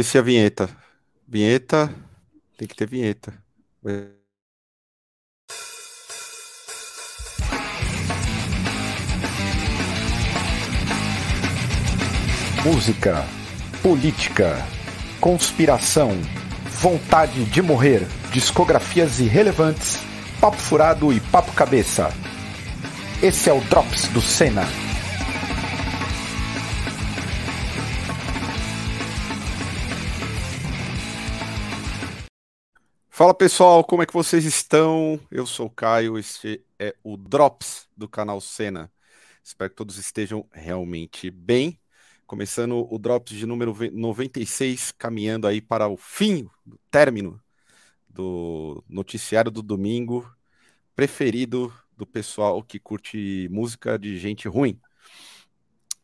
esqueci a vinheta. Vinheta. Tem que ter vinheta. Música, política, conspiração, vontade de morrer, discografias irrelevantes, papo furado e papo cabeça. Esse é o Drops do Senna. Fala pessoal, como é que vocês estão? Eu sou o Caio, este é o Drops do canal Cena. Espero que todos estejam realmente bem. Começando o Drops de número 96, caminhando aí para o fim, o término do noticiário do domingo, preferido do pessoal que curte música de gente ruim.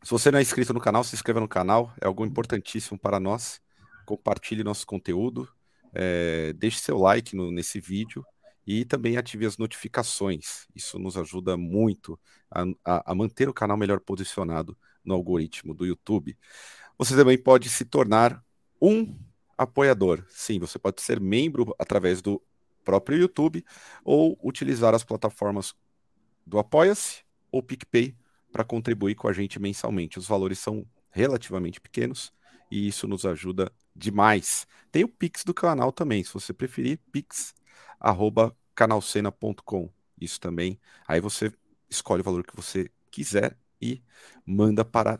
Se você não é inscrito no canal, se inscreva no canal, é algo importantíssimo para nós. Compartilhe nosso conteúdo é, deixe seu like no, nesse vídeo e também ative as notificações. Isso nos ajuda muito a, a, a, manter o canal melhor posicionado no algoritmo do YouTube. Você também pode se tornar um apoiador. Sim, você pode ser membro através do próprio YouTube ou utilizar as plataformas do Apoia-se ou PicPay para contribuir com a gente mensalmente. Os valores são relativamente pequenos e isso nos ajuda demais. Tem o Pix do canal também, se você preferir, pix@canalcena.com. Isso também. Aí você escolhe o valor que você quiser e manda para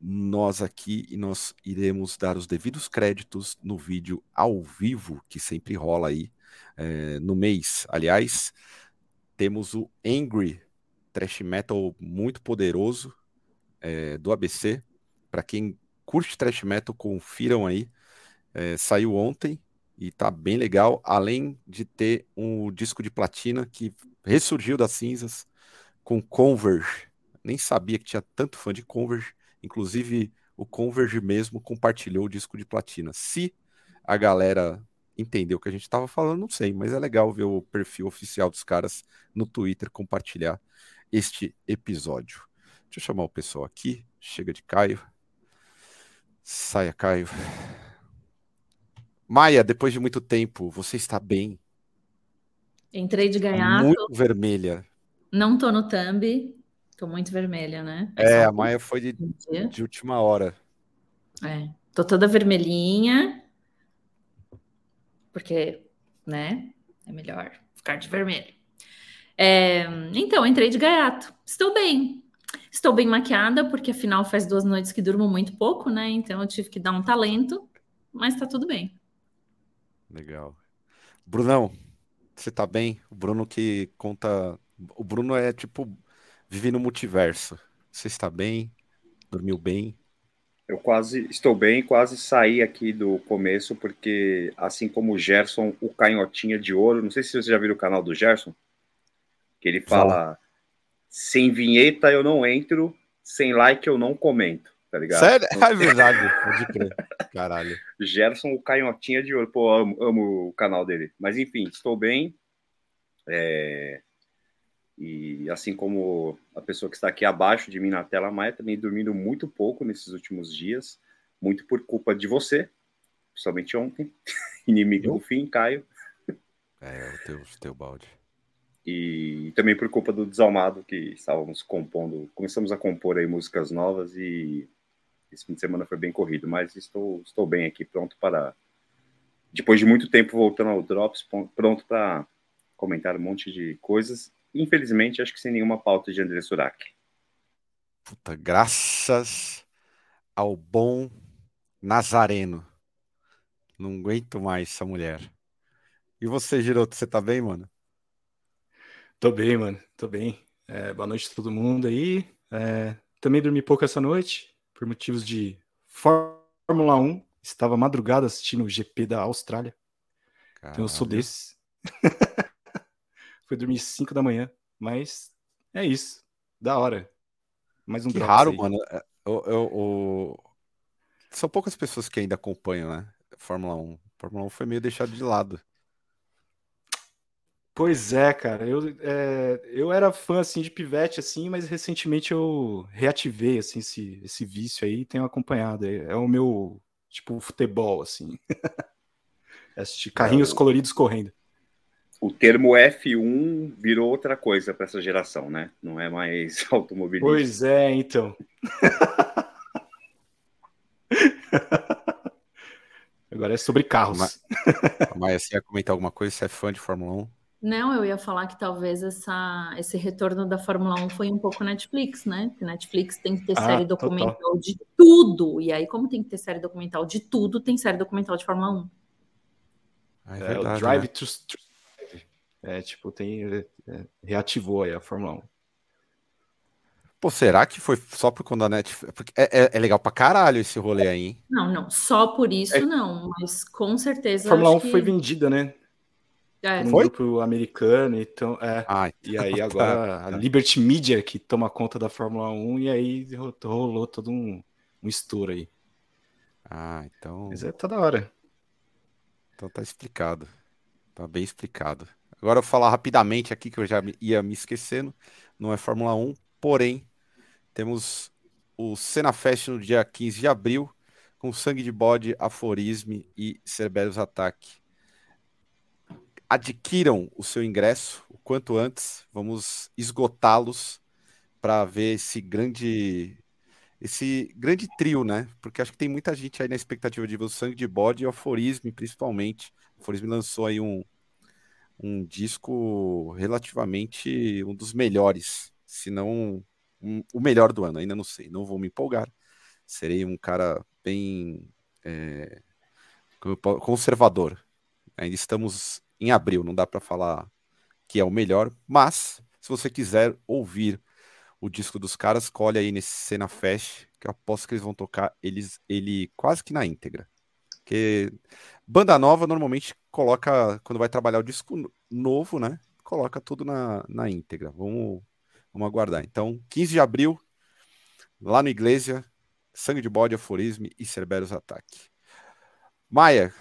nós aqui e nós iremos dar os devidos créditos no vídeo ao vivo que sempre rola aí é, no mês. Aliás, temos o Angry Trash Metal muito poderoso é, do ABC. Para quem curte Trash Metal, confiram aí. É, saiu ontem e tá bem legal, além de ter um disco de platina que ressurgiu das cinzas com Converge. Nem sabia que tinha tanto fã de Converge, inclusive o Converge mesmo compartilhou o disco de platina. Se a galera entendeu o que a gente estava falando, não sei, mas é legal ver o perfil oficial dos caras no Twitter compartilhar este episódio. Deixa eu chamar o pessoal aqui. Chega de Caio. Saia, Caio. Maia, depois de muito tempo, você está bem? Entrei de ganhar. Muito vermelha. Não tô no thumb, tô muito vermelha, né? É, é a Maia foi de, de última hora. É, tô toda vermelhinha, porque, né, é melhor ficar de vermelho. É, então, entrei de gaiato. Estou bem. Estou bem maquiada, porque afinal faz duas noites que durmo muito pouco, né? Então eu tive que dar um talento, mas tá tudo bem. Legal. Brunão, você tá bem? O Bruno que conta. O Bruno é tipo. Vive no multiverso. Você está bem? Dormiu bem? Eu quase estou bem, quase saí aqui do começo, porque assim como o Gerson, o canhotinha de ouro, não sei se você já viu o canal do Gerson, que ele fala: Fala. sem vinheta eu não entro, sem like eu não comento tá ligado? Sério? É verdade, pode crer. Caralho. Gerson, o canhotinha de ouro. Pô, amo, amo, o canal dele. Mas enfim, estou bem. É... E assim como a pessoa que está aqui abaixo de mim na tela, a Maia também dormindo muito pouco nesses últimos dias, muito por culpa de você, principalmente ontem, inimigo do fim, Caio. É, o teu, o teu balde. E também por culpa do Desalmado, que estávamos compondo, começamos a compor aí músicas novas e esse fim de semana foi bem corrido, mas estou, estou bem aqui, pronto para. Depois de muito tempo voltando ao Drops, pronto para comentar um monte de coisas. Infelizmente, acho que sem nenhuma pauta de André Surak. Puta, graças ao bom Nazareno. Não aguento mais essa mulher. E você, Giroto, você tá bem, mano? Tô bem, mano. Tô bem. É, boa noite a todo mundo aí. É, também dormi pouco essa noite por motivos de Fórmula 1. Estava madrugada assistindo o GP da Austrália. Caralho. Então eu sou desse. Fui dormir 5 da manhã, mas é isso. Da hora. Mais um que raro, aí. mano. É, eu, eu, eu, São poucas pessoas que ainda acompanham, né? Fórmula 1. Fórmula 1 foi meio deixado de lado. Pois é, cara. Eu, é, eu era fã assim de pivete assim, mas recentemente eu reativei assim esse, esse vício aí e tenho acompanhado. É, é o meu tipo futebol, assim. assistir carrinhos é, coloridos correndo. O termo F1 virou outra coisa para essa geração, né? Não é mais automobilismo. Pois é, então. Agora é sobre carros. Mas, mas você ia comentar alguma coisa? Você é fã de Fórmula 1? Não, eu ia falar que talvez essa, esse retorno da Fórmula 1 foi um pouco Netflix, né? Porque Netflix tem que ter ah, série documental total. de tudo. E aí, como tem que ter série documental de tudo, tem série documental de Fórmula 1. Ah, é, é verdade, o Drive né? to, to é, tipo, tem. É, reativou aí a Fórmula 1. Pô, será que foi só por quando a Netflix. É, é, é, legal pra caralho esse rolê aí, hein? Não, não, só por isso é... não, mas com certeza. A Fórmula 1 que... foi vendida, né? É. Um Foi? grupo americano, então, é. Ah, então, e aí tá, agora tá. a Liberty Media que toma conta da Fórmula 1 e aí rolou todo um, um estouro aí. Ah, então. Mas é toda hora. Então tá explicado. Tá bem explicado. Agora eu vou falar rapidamente aqui que eu já ia me esquecendo. Não é Fórmula 1, porém, temos o Cena Fest no dia 15 de abril, com sangue de bode, aforisme e Cerberus Ataque adquiram o seu ingresso o quanto antes. Vamos esgotá-los para ver esse grande esse grande trio, né? Porque acho que tem muita gente aí na expectativa de ver o Sangue de Bode e o Aforisme, principalmente. O Aforisme lançou aí um, um disco relativamente um dos melhores, se não um, o melhor do ano, ainda não sei, não vou me empolgar. Serei um cara bem é, conservador. Ainda estamos em abril, não dá para falar que é o melhor, mas se você quiser ouvir o disco dos caras, colhe aí nesse Cena Fest, que eu aposto que eles vão tocar eles, ele quase que na íntegra. Porque banda nova normalmente coloca, quando vai trabalhar o disco novo, né? Coloca tudo na, na íntegra. Vamos, vamos aguardar. Então, 15 de abril, lá no Iglesia, Sangue de Bode, Aforisme e Cerberus Ataque. Maia,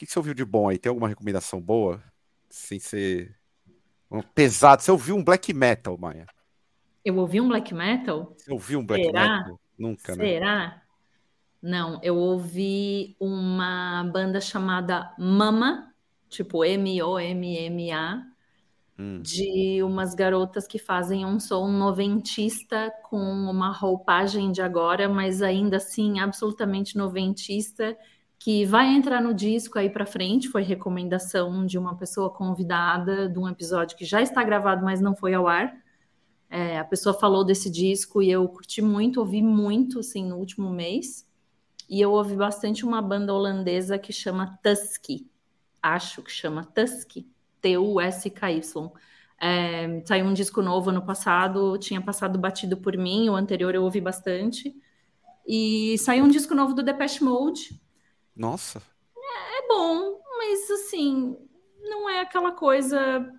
que, que você ouviu de bom aí? Tem alguma recomendação boa? Sem ser um pesado. Você ouviu um black metal, Maia? Eu ouvi um black metal? Você ouviu um black Será? metal? Nunca, né? Será? Não, eu ouvi uma banda chamada Mama, tipo M-O-M-M-A, hum. de umas garotas que fazem um som noventista com uma roupagem de agora, mas ainda assim absolutamente noventista que vai entrar no disco aí para frente, foi recomendação de uma pessoa convidada de um episódio que já está gravado, mas não foi ao ar. É, a pessoa falou desse disco e eu curti muito, ouvi muito assim no último mês. E eu ouvi bastante uma banda holandesa que chama Tusky. Acho que chama Tusky, T-U-S-K-Y. É, saiu um disco novo ano passado, tinha passado batido por mim, o anterior eu ouvi bastante. E saiu um disco novo do Depeche Mode, nossa. É, é bom, mas assim, não é aquela coisa,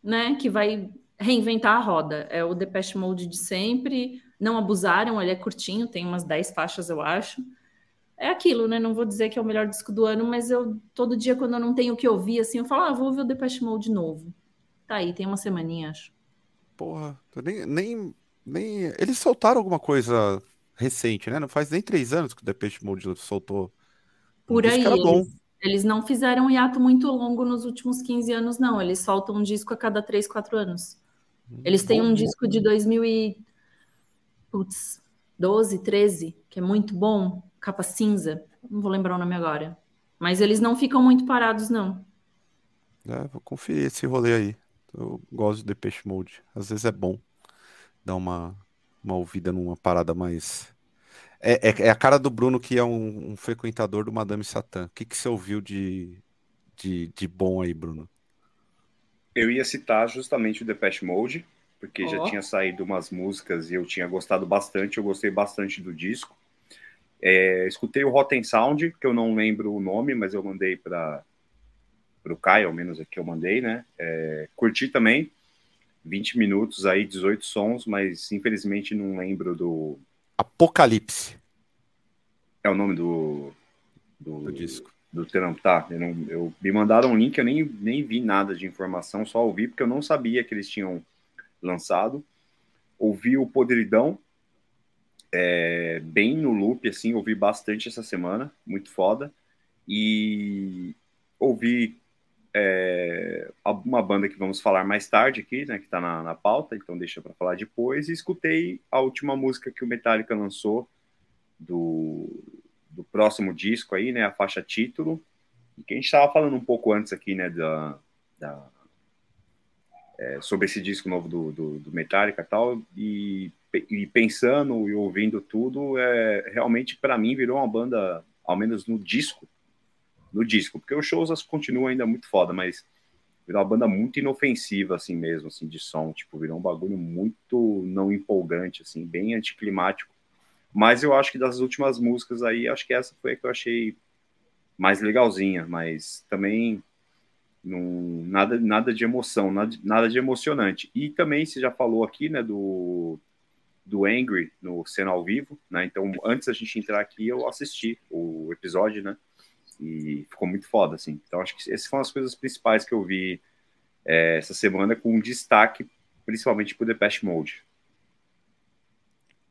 né, que vai reinventar a roda. É o Depeche Mode de sempre. Não abusaram, ele é curtinho, tem umas 10 faixas, eu acho. É aquilo, né? Não vou dizer que é o melhor disco do ano, mas eu todo dia, quando eu não tenho o que ouvir, assim, eu falo, ah, vou ouvir o Depeche Mode de novo. Tá aí, tem uma semaninha, acho. Porra, nem, nem, nem. Eles soltaram alguma coisa recente, né? Não faz nem três anos que o Depeche Mode soltou por aí. Eles, eles, não fizeram um hiato muito longo nos últimos 15 anos, não. Eles soltam um disco a cada 3, 4 anos. Eles têm um disco de 2012, 13, que é muito bom, capa cinza. Não vou lembrar o nome agora. Mas eles não ficam muito parados, não. É, vou conferir esse rolê aí. Eu gosto de Depeche Mode. Às vezes é bom dar uma, uma ouvida numa parada mais é, é, é, a cara do Bruno, que é um, um, frequentador do Madame Satã. O que, que você ouviu de, de, de bom aí, Bruno? Eu ia citar justamente o Depeche Mode, porque oh. já tinha saído umas músicas e eu tinha gostado bastante, eu gostei bastante do disco. É, escutei o Rotten Sound, que eu não lembro o nome, mas eu mandei para o Caio, ao menos aqui eu mandei, né? É, curti também, 20 minutos aí, 18 sons, mas infelizmente não lembro do, Apocalipse. É o nome do, do, do disco. Do trampo, tá? Eu, não, eu, me mandaram um link, eu nem, nem vi nada de informação, só ouvi porque eu não sabia que eles tinham lançado. Ouvi o Podridão, é, bem no loop, assim, ouvi bastante essa semana, muito foda. E ouvi é, uma banda que vamos falar mais tarde aqui, né, que está na, na, pauta, então deixa para falar depois. E escutei a última música que o Metallica lançou do, do próximo disco aí, né, a faixa título, que a gente estava falando um pouco antes aqui, né, da, da é, sobre esse disco novo do, do, do Metallica e tal, e, e, pensando e ouvindo tudo, é, realmente para mim virou uma banda, ao menos no disco, no disco, porque os shows continuam ainda muito foda, mas virou uma banda muito inofensiva, assim mesmo, assim, de som, tipo, virou um bagulho muito não empolgante, assim, bem anticlimático, mas eu acho que das últimas músicas aí, acho que essa foi a que eu achei mais legalzinha, mas também não, nada, nada de emoção, nada, nada de emocionante. E também você já falou aqui, né, do, do Angry no cena ao vivo, né? Então, antes da gente entrar aqui, eu assisti o episódio, né? E ficou muito foda, assim. Então, acho que essas foram as coisas principais que eu vi é, essa semana, com destaque principalmente pro Depeche Mode.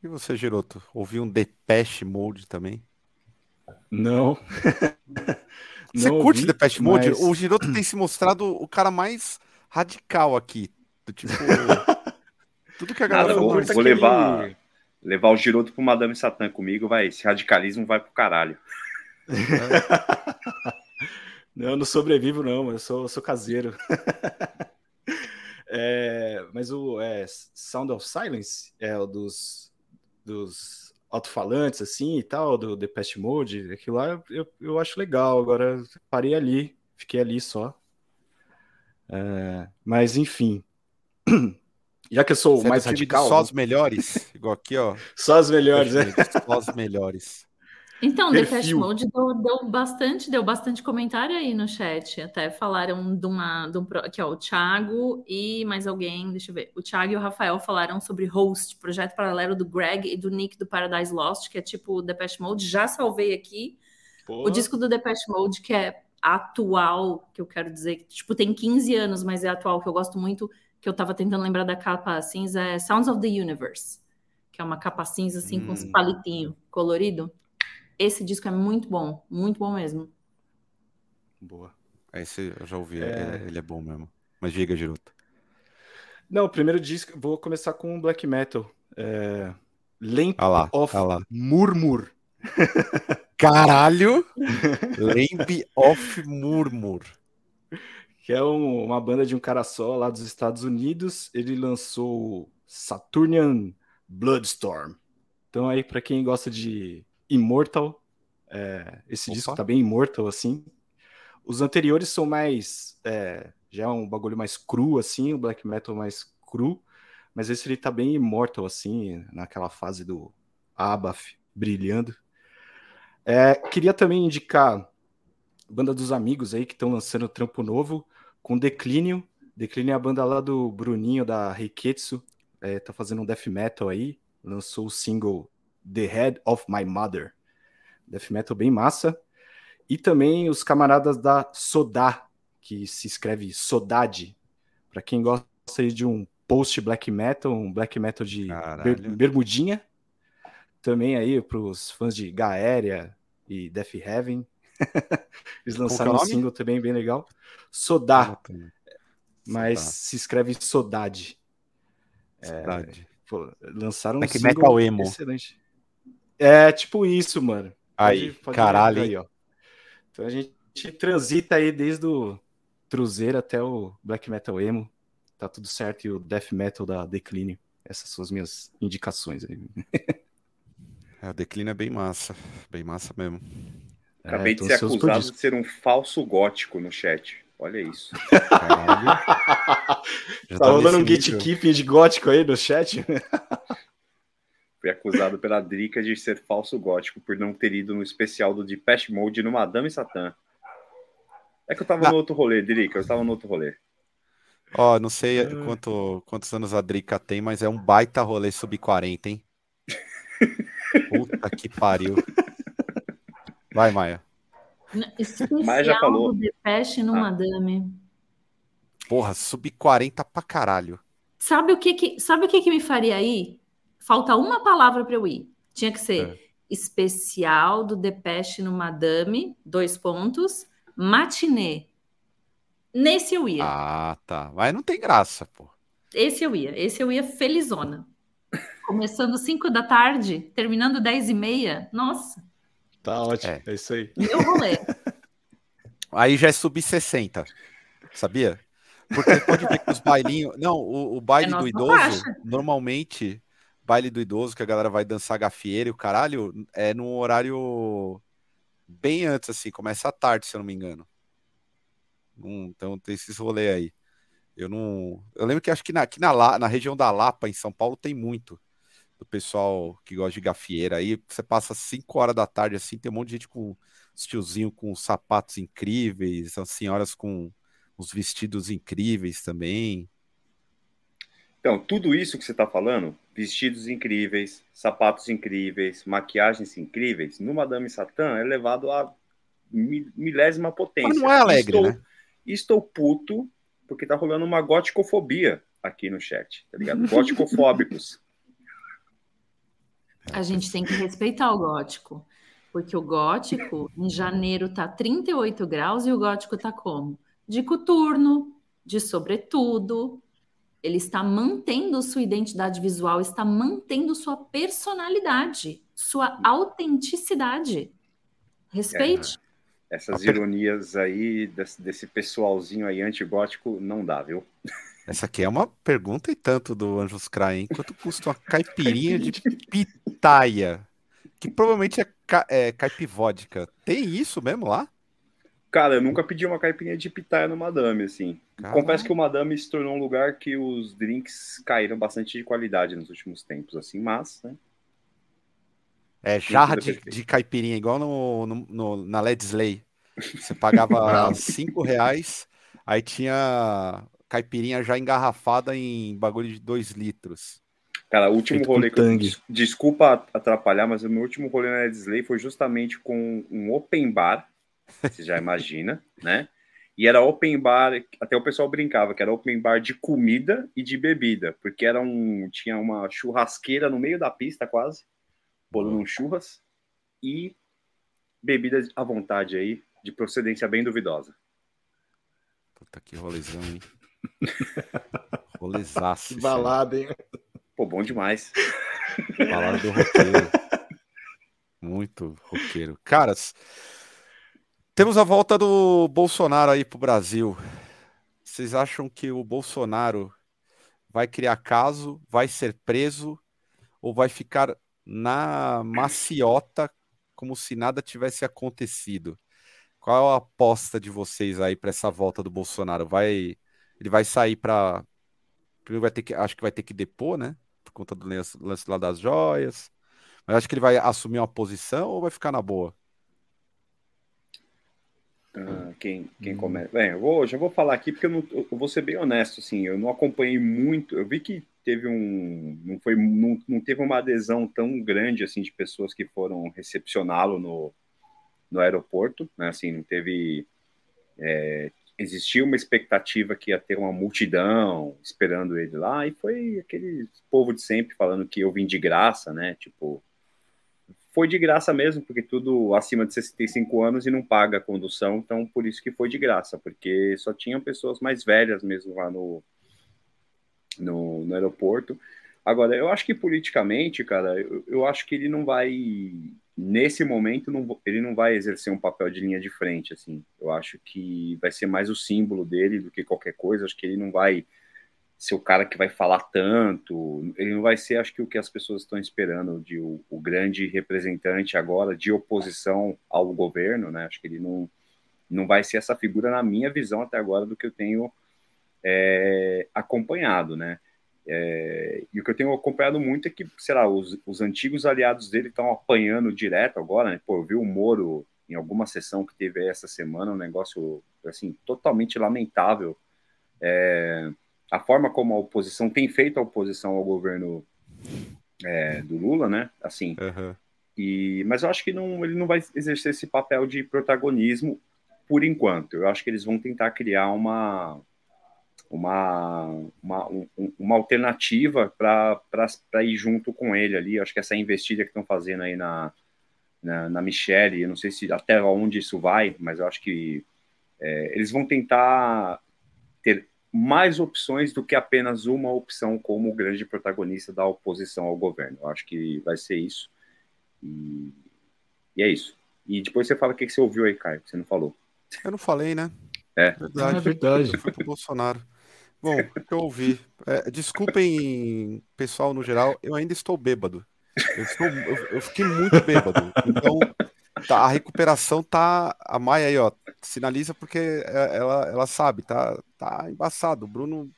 E você, Giroto, ouviu um Depeche Mode também? Não. Você Não curte ouvi, Depeche Mode? Mas... O Giroto tem se mostrado o cara mais radical aqui. Do tipo. tudo que a galera Nada, vou, vou levar, levar o Giroto pro Madame Satã comigo, vai. Esse radicalismo vai pro caralho. Não, eu não sobrevivo, não, eu sou, eu sou caseiro. é, mas o é, Sound of Silence é o dos, dos alto-falantes, assim, e tal, do The Past Mode, aquilo lá eu, eu acho legal. Agora parei ali, fiquei ali só. É, mas, enfim. Já que eu sou o mais radical. Só os melhores, igual aqui, ó. Só os melhores, é. Só os melhores. Então, Perfil. Depeche Mode deu, deu, bastante, deu bastante comentário aí no chat. Até falaram de uma. De um, aqui, ó, o Thiago e mais alguém, deixa eu ver. O Thiago e o Rafael falaram sobre Host, projeto paralelo do Greg e do Nick do Paradise Lost, que é tipo Depeche Mode. Já salvei aqui. O disco do Depeche Mode, que é atual, que eu quero dizer, que tipo, tem 15 anos, mas é atual, que eu gosto muito, que eu tava tentando lembrar da capa cinza, é Sounds of the Universe, que é uma capa cinza assim hum. com uns hum. palitinhos colorido. Esse disco é muito bom, muito bom mesmo. Boa. Esse eu já ouvi, é... ele é bom mesmo. Mas diga, Giroto. Não, o primeiro disco, vou começar com black metal. É... Lamp ah lá, of ah lá. Murmur. Caralho! Lamp of Murmur. Que é um, uma banda de um cara só lá dos Estados Unidos. Ele lançou Saturnian Bloodstorm. Então aí, para quem gosta de Immortal. É, esse Opa. disco tá bem Immortal, assim. Os anteriores são mais. É, já é um bagulho mais cru, assim, o black metal mais cru. Mas esse ele tá bem Immortal, assim, naquela fase do Abaf brilhando. É, queria também indicar banda dos amigos aí que estão lançando trampo novo com Declínio. Declínio é a banda lá do Bruninho da Reiketsu. É, tá fazendo um death metal aí. Lançou o single The Head of My Mother. Death metal bem massa. E também os camaradas da Sodá, que se escreve Sodade. Para quem gosta de um post black metal, um black metal de ber bermudinha. Também aí para os fãs de Gaéria e Death Heaven. Eles é lançaram um single também bem legal. Sodá. Mas Sodá. se escreve Sodade. Sodade. É, pô, lançaram um black single metal emo. excelente. É tipo isso, mano. Aí, pode, pode caralho. Aí, ó. Então a gente transita aí desde o Cruzeiro até o Black Metal Emo. Tá tudo certo. E o Death Metal da Declínio. Essas são as minhas indicações aí. é, o Declínio é bem massa. Bem massa mesmo. Acabei é, de ser acusado de ser um falso gótico no chat. Olha isso. Caralho. tá, tá rolando um gatekeeping de gótico aí no chat? Fui acusado pela Drica de ser falso gótico por não ter ido no especial do Depeche Mode no Madame Satã. É que eu tava ah. no outro rolê, Drica, eu tava no outro rolê. Ó, oh, não sei quanto, quantos anos a Drica tem, mas é um baita rolê sub-40, hein? Puta que pariu. Vai, Maia. Especial Maia já falou. do Depeche no ah. Madame. Porra, sub-40 pra caralho. Sabe o que que, sabe o que que me faria aí? Falta uma palavra para eu ir. Tinha que ser é. especial do Depeche no Madame, dois pontos, matinê. Nesse eu ia. Ah, tá. Mas não tem graça, pô. Esse eu ia. Esse eu ia felizona. Começando 5 da tarde, terminando 10 e meia. Nossa. Tá ótimo. É, é isso aí. Meu rolê. Aí já é sub 60. Sabia? Porque pode ver que os bailinhos. Não, o, o baile é do idoso, faixa. normalmente, baile do idoso, que a galera vai dançar gafieira e o caralho, é num horário bem antes, assim, começa à tarde, se eu não me engano. Então tem esses rolês aí. Eu não. Eu lembro que acho que na, aqui na, na região da Lapa, em São Paulo, tem muito do pessoal que gosta de gafieira. Aí você passa 5 horas da tarde assim, tem um monte de gente com os tiozinhos com sapatos incríveis, as senhoras com os vestidos incríveis também. Então, tudo isso que você está falando, vestidos incríveis, sapatos incríveis, maquiagens incríveis, no Madame Satã é levado a milésima potência. Mas não é alegre, estou, né? Estou puto porque tá rolando uma goticofobia aqui no chat, tá ligado? Góticofóbicos. A gente tem que respeitar o gótico, porque o gótico em janeiro tá 38 graus e o gótico tá como? De coturno, de sobretudo. Ele está mantendo sua identidade visual, está mantendo sua personalidade, sua autenticidade. Respeite. É essas ironias aí desse, desse pessoalzinho aí antigótico não dá, viu? Essa aqui é uma pergunta e tanto do Anjos Cry, hein? Quanto custa uma caipirinha de pitaia? Que provavelmente é, ca é caipivódica. Tem isso mesmo lá? Cara, eu nunca pedi uma caipirinha de pitaia no Madame, assim. Caramba. Confesso que o Madame se tornou um lugar que os drinks caíram bastante de qualidade nos últimos tempos, assim, mas, né? É, jarra de, de, caipirinha, igual no, no, no na Ledsley. Você pagava 5 reais, aí tinha caipirinha já engarrafada em bagulho de 2 litros. Cara, o último Feito rolê que eu, Desculpa atrapalhar, mas o meu último rolê na Ledsley foi justamente com um open bar, você já imagina, né? E era open bar, até o pessoal brincava que era open bar de comida e de bebida, porque era um, tinha uma churrasqueira no meio da pista quase bolo num churras e bebidas à vontade aí, de procedência bem duvidosa. Puta que rolezão, hein? Rolezaço. Que balada, hein? Pô, bom demais. Balada do roqueiro. Muito roqueiro. Caras, temos a volta do Bolsonaro aí pro Brasil. Vocês acham que o Bolsonaro vai criar caso, vai ser preso ou vai ficar na maciota, como se nada tivesse acontecido. Qual a aposta de vocês aí para essa volta do Bolsonaro? Vai, ele vai sair para, vai ter que, acho que vai ter que depor, né? Por conta do lance, lance lá das joias. Mas acho que ele vai assumir uma posição ou vai ficar na boa? Ah, quem, quem hum. começa? Bem, eu vou, já vou falar aqui porque eu, não, eu vou ser bem honesto, assim, eu não acompanhei muito. Eu vi que teve um, não foi, não, não teve uma adesão tão grande assim de pessoas que foram recepcioná-lo no, no aeroporto, né? Assim, não teve, é, existia uma expectativa que ia ter uma multidão esperando ele lá e foi aquele povo de sempre falando que eu vim de graça, né? Tipo, foi de graça mesmo, porque tudo acima de 65 anos e não paga a condução, então por isso que foi de graça, porque só tinham pessoas mais velhas mesmo lá no, no, no aeroporto. Agora, eu acho que politicamente, cara, eu, eu, acho que ele não vai, nesse momento, não, ele não vai exercer um papel de linha de frente, assim. Eu acho que vai ser mais o símbolo dele do que qualquer coisa. Acho que ele não vai ser o cara que vai falar tanto. Ele não vai ser, acho que, o que as pessoas estão esperando de o, o grande representante agora de oposição ao governo, né? Acho que ele não, não vai ser essa figura, na minha visão, até agora, do que eu tenho é, acompanhado, né? É, e o que eu tenho acompanhado muito é que, sei lá, os, os antigos aliados dele estão apanhando direto agora, né? Pô, eu vi o Moro em alguma sessão que teve essa semana, um negócio, assim, totalmente lamentável. É, a forma como a oposição tem feito a oposição ao governo é, do Lula, né? Assim, uhum. e, mas eu acho que não, ele não vai exercer esse papel de protagonismo por enquanto. Eu acho que eles vão tentar criar uma uma, uma, um, uma alternativa para ir junto com ele ali. Acho que essa investida que estão fazendo aí na, na, na Michelle, eu não sei se até onde isso vai, mas eu acho que é, eles vão tentar ter mais opções do que apenas uma opção como grande protagonista da oposição ao governo. Eu acho que vai ser isso. E, e é isso. E depois você fala o que você ouviu aí, Caio, que você não falou. Eu não falei, né? É. Verdade. É verdade. Foi pro Bolsonaro. Bom, o que eu ouvi. É, desculpem, pessoal, no geral, eu ainda estou bêbado. Eu, estou, eu, eu fiquei muito bêbado. Então, tá, a recuperação tá. A Maia aí, ó, sinaliza porque é, ela, ela sabe, tá, tá embaçado. O Bruno.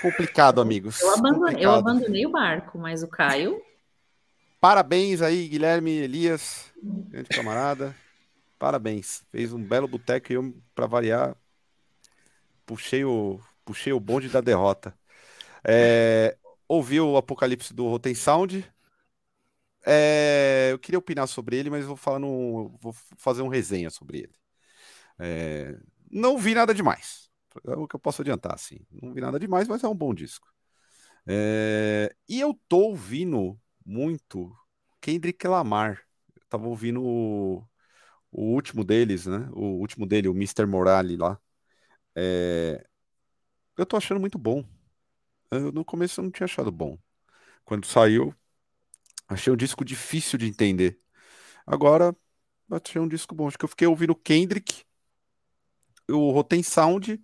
Complicado, amigos. Eu abandonei, complicado. eu abandonei o barco, mas o Caio. Parabéns aí, Guilherme Elias, grande camarada. Parabéns. Fez um belo boteco e eu, para variar, puxei o, puxei o bonde da derrota. É, ouviu o Apocalipse do Rotten Sound. É, eu queria opinar sobre ele, mas vou falar no, vou fazer um resenha sobre ele. É, não vi nada demais. É o que eu posso adiantar, assim. Não vi nada demais, mas é um bom disco. É, e eu tô ouvindo muito Kendrick Lamar. Eu tava ouvindo o, o último deles, né? O último dele, o Mr. Morale lá. É, eu tô achando muito bom. Eu, no começo eu não tinha achado bom. Quando saiu, achei um disco difícil de entender. Agora, achei um disco bom. Acho que eu fiquei ouvindo Kendrick, o Rotem Sound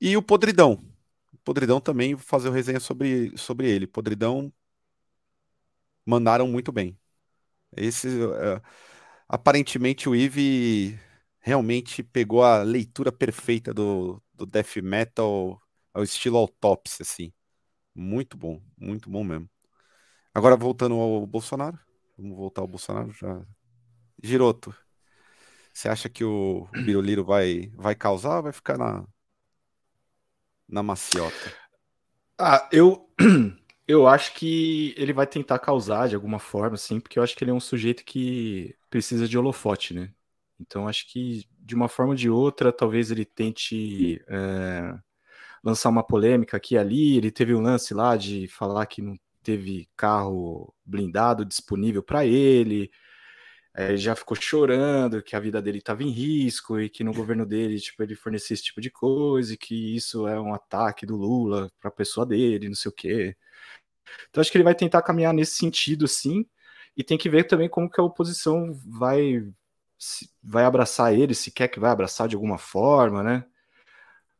e o Podridão. Podridão também, vou fazer uma resenha sobre, sobre ele. Podridão mandaram muito bem. Esse, uh, aparentemente, o Eve realmente pegou a leitura perfeita do, do death metal ao estilo autópsia, assim. Muito bom, muito bom mesmo. Agora voltando ao Bolsonaro, vamos voltar ao Bolsonaro já. Giroto, você acha que o Biruliro vai, vai causar ou vai ficar na, na maciota? Ah, eu, eu acho que ele vai tentar causar de alguma forma, assim, porque eu acho que ele é um sujeito que precisa de holofote, né? Então acho que de uma forma ou de outra, talvez ele tente é, lançar uma polêmica aqui e ali. Ele teve um lance lá de falar que não teve carro blindado disponível para ele. É, já ficou chorando que a vida dele estava em risco e que no governo dele tipo ele fornecia esse tipo de coisa e que isso é um ataque do Lula para a pessoa dele, não sei o quê. Então acho que ele vai tentar caminhar nesse sentido, sim, e tem que ver também como que a oposição vai vai abraçar ele, se quer que vai abraçar de alguma forma, né?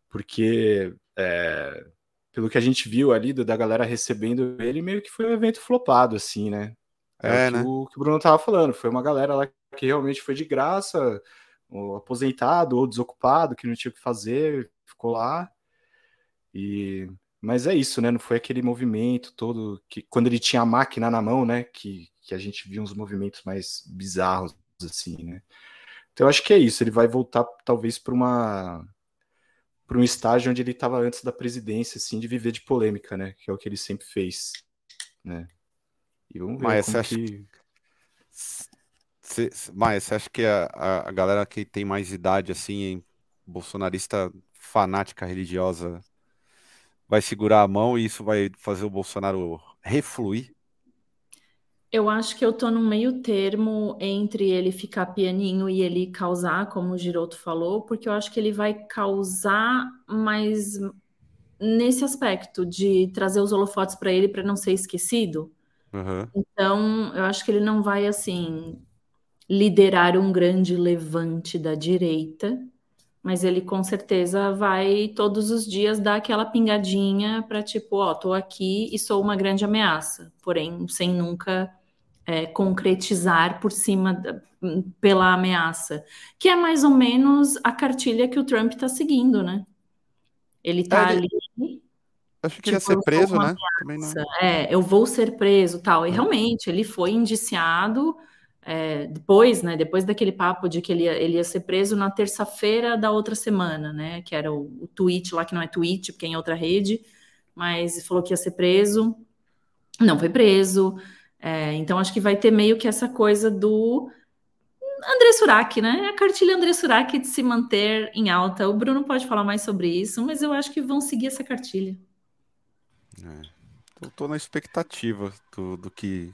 Porque é, pelo que a gente viu ali da galera recebendo ele, meio que foi um evento flopado, assim, né? É, é o, né? que o, que o Bruno tava falando, foi uma galera lá que realmente foi de graça, ou aposentado ou desocupado, que não tinha o que fazer, ficou lá. E mas é isso, né? Não foi aquele movimento todo que quando ele tinha a máquina na mão, né? Que, que a gente viu uns movimentos mais bizarros assim, né? Então eu acho que é isso. Ele vai voltar talvez para uma para um estágio onde ele estava antes da presidência, assim, de viver de polêmica, né? Que é o que ele sempre fez, né? E vamos ver Mas como acha... que mas você acha que a, a, galera que tem mais idade, assim, bolsonarista fanática religiosa, vai segurar a mão e isso vai fazer o Bolsonaro refluir? Eu acho que eu tô num meio termo entre ele ficar pianinho e ele causar, como o Giroto falou, porque eu acho que ele vai causar, mas nesse aspecto de trazer os holofotes para ele para não ser esquecido. Uhum. Então, eu acho que ele não vai assim liderar um grande levante da direita, mas ele com certeza vai todos os dias dar aquela pingadinha para tipo, ó, tô aqui e sou uma grande ameaça, porém sem nunca é, concretizar por cima da, pela ameaça, que é mais ou menos a cartilha que o Trump está seguindo, né? Ele está é, ali. Acho que tipo, ia ser preso, né? É, eu vou ser preso, tal. E é. realmente ele foi indiciado é, depois, né? Depois daquele papo de que ele ia, ele ia ser preso na terça-feira da outra semana, né? Que era o, o tweet lá que não é tweet, porque é em outra rede, mas falou que ia ser preso, não foi preso. É, então, acho que vai ter meio que essa coisa do. André Surak, né? A cartilha André Surak de se manter em alta. O Bruno pode falar mais sobre isso, mas eu acho que vão seguir essa cartilha. É. Eu tô na expectativa do, do, que,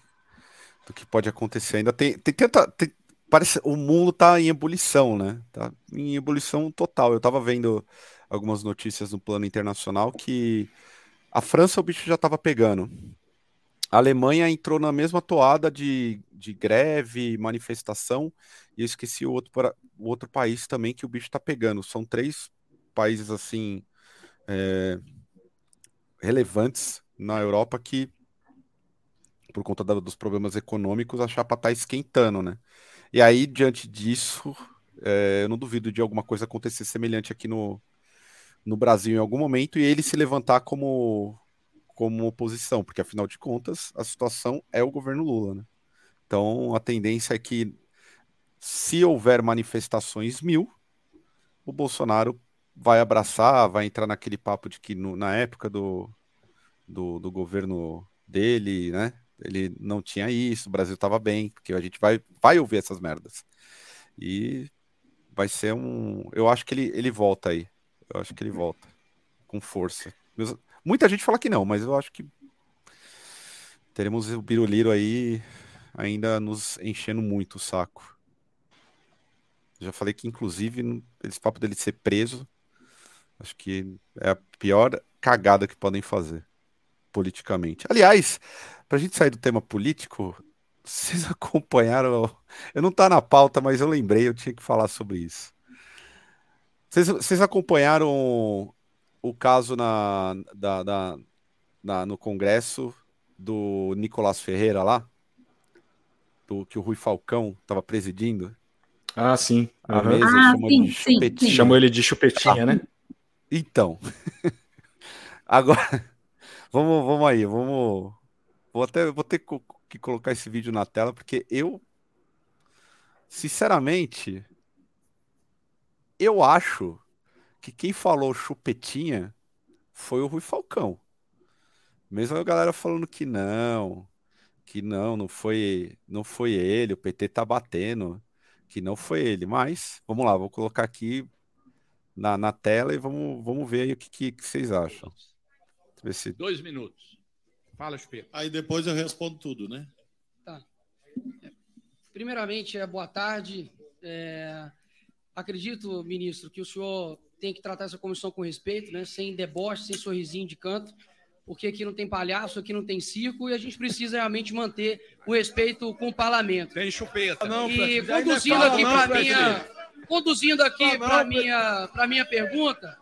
do que pode acontecer. Ainda tem, tem tenta, tem, parece o mundo tá em ebulição, né? Tá em ebulição total. Eu tava vendo algumas notícias no plano internacional que a França o bicho já tava pegando. A Alemanha entrou na mesma toada de, de greve, manifestação, e eu esqueci o outro, o outro país também que o bicho está pegando. São três países assim é, relevantes na Europa que, por conta da, dos problemas econômicos, a chapa está esquentando, né? E aí, diante disso, é, eu não duvido de alguma coisa acontecer semelhante aqui no, no Brasil em algum momento e ele se levantar como como oposição, porque afinal de contas a situação é o governo Lula, né? Então a tendência é que se houver manifestações mil, o Bolsonaro vai abraçar, vai entrar naquele papo de que no, na época do, do, do, governo dele, né? Ele não tinha isso, o Brasil estava bem, porque a gente vai, vai ouvir essas merdas. E vai ser um. Eu acho que ele, ele volta aí. Eu acho que ele volta com força. Muita gente fala que não, mas eu acho que teremos o Biruliro aí ainda nos enchendo muito o saco. Já falei que, inclusive, esse papo dele ser preso, acho que é a pior cagada que podem fazer politicamente. Aliás, para a gente sair do tema político, vocês acompanharam. Eu não tá na pauta, mas eu lembrei, eu tinha que falar sobre isso. Vocês, vocês acompanharam o caso na, da, da na, no Congresso do Nicolás Ferreira lá, do que o Rui Falcão estava presidindo. Ah, sim. A mesa ah, chamou, sim, sim, sim. chamou ele de chupetinha, ah, né? Então. Agora, vamos, vamos aí, vamos. Vou até vou ter que colocar esse vídeo na tela, porque eu, sinceramente, eu acho que quem falou chupetinha foi o Rui Falcão. Mesmo a galera falando que não, que não, não foi, não foi ele, o PT tá batendo, que não foi ele. Mas, vamos lá, vou colocar aqui na, na tela e vamos, vamos ver aí o que, que, que vocês acham. Se... Dois minutos. Fala, Chupeta. Aí depois eu respondo tudo, né? Tá. Primeiramente, é, boa tarde. É, acredito, ministro, que o senhor tem que tratar essa comissão com respeito, né? Sem deboche, sem sorrisinho de canto, porque aqui não tem palhaço, aqui não tem circo e a gente precisa realmente manter o respeito com o parlamento. Tem chupeta. Não, e conduzindo aqui para minha, conduzindo aqui para minha, para minha pergunta.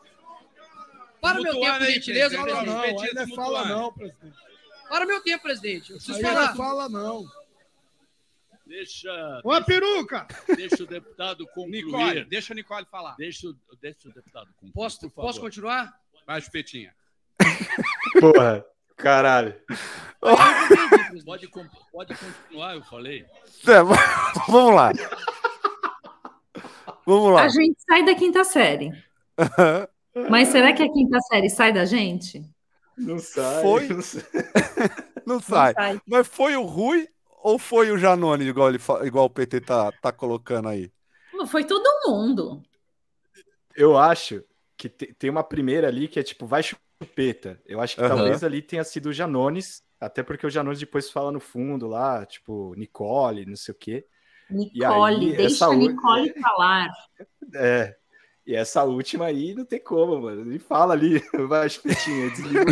Para o meu tempo, por gentileza, presidente. Não, ainda fala não, presidente. Para o meu tempo, presidente. Eu preciso falar. Não fala não. Deixa. Uma peruca! Deixa o deputado concluir. Nicole, deixa o Nicole falar. Deixa, deixa o deputado concluir. Posso, posso continuar? Vai, Chupetinha. Porra, caralho. Pode, pode continuar, eu falei. É, vamos lá. Vamos lá. A gente sai da quinta série. Mas será que a quinta série sai da gente? Não sai. Foi. Não sai. Não sai. Não sai. Mas foi o Rui ou foi o Janone, igual, ele, igual o PT tá, tá colocando aí? Foi todo mundo. Eu acho que tem uma primeira ali que é tipo, vai chupeta. Eu acho que uhum. talvez ali tenha sido o Janones, até porque o Janones depois fala no fundo lá, tipo, Nicole, não sei o quê. Nicole, aí, deixa a Nicole falar. É, e essa última aí não tem como, mano. Ele fala ali, vai chupetinha, desliga.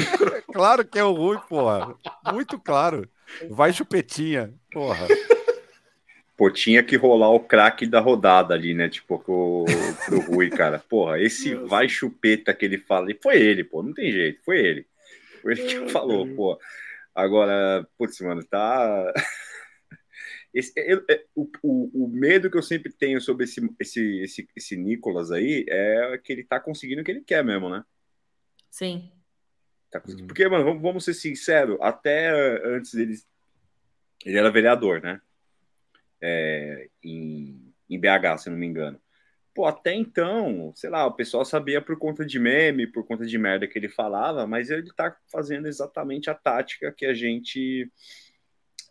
claro que é o Rui, porra. Muito claro. Vai chupetinha, porra. Pô, tinha que rolar o craque da rodada ali, né? Tipo, pro, pro Rui, cara. Porra, esse vai chupeta que ele fala. E foi ele, pô, não tem jeito, foi ele. Foi ele que falou, pô. Agora, putz, mano, tá. Esse, eu, é, o, o, o, medo que eu sempre tenho sobre esse, esse, esse, esse Nicolas aí é que ele tá conseguindo o que ele quer mesmo, né? Sim. Tá uhum. Porque, mano, vamos, vamos ser sinceros, até antes dele. Ele era vereador, né? É, em, em BH, se não me engano. Pô, até então, sei lá, o pessoal sabia por conta de meme, por conta de merda que ele falava, mas ele tá fazendo exatamente a tática que a gente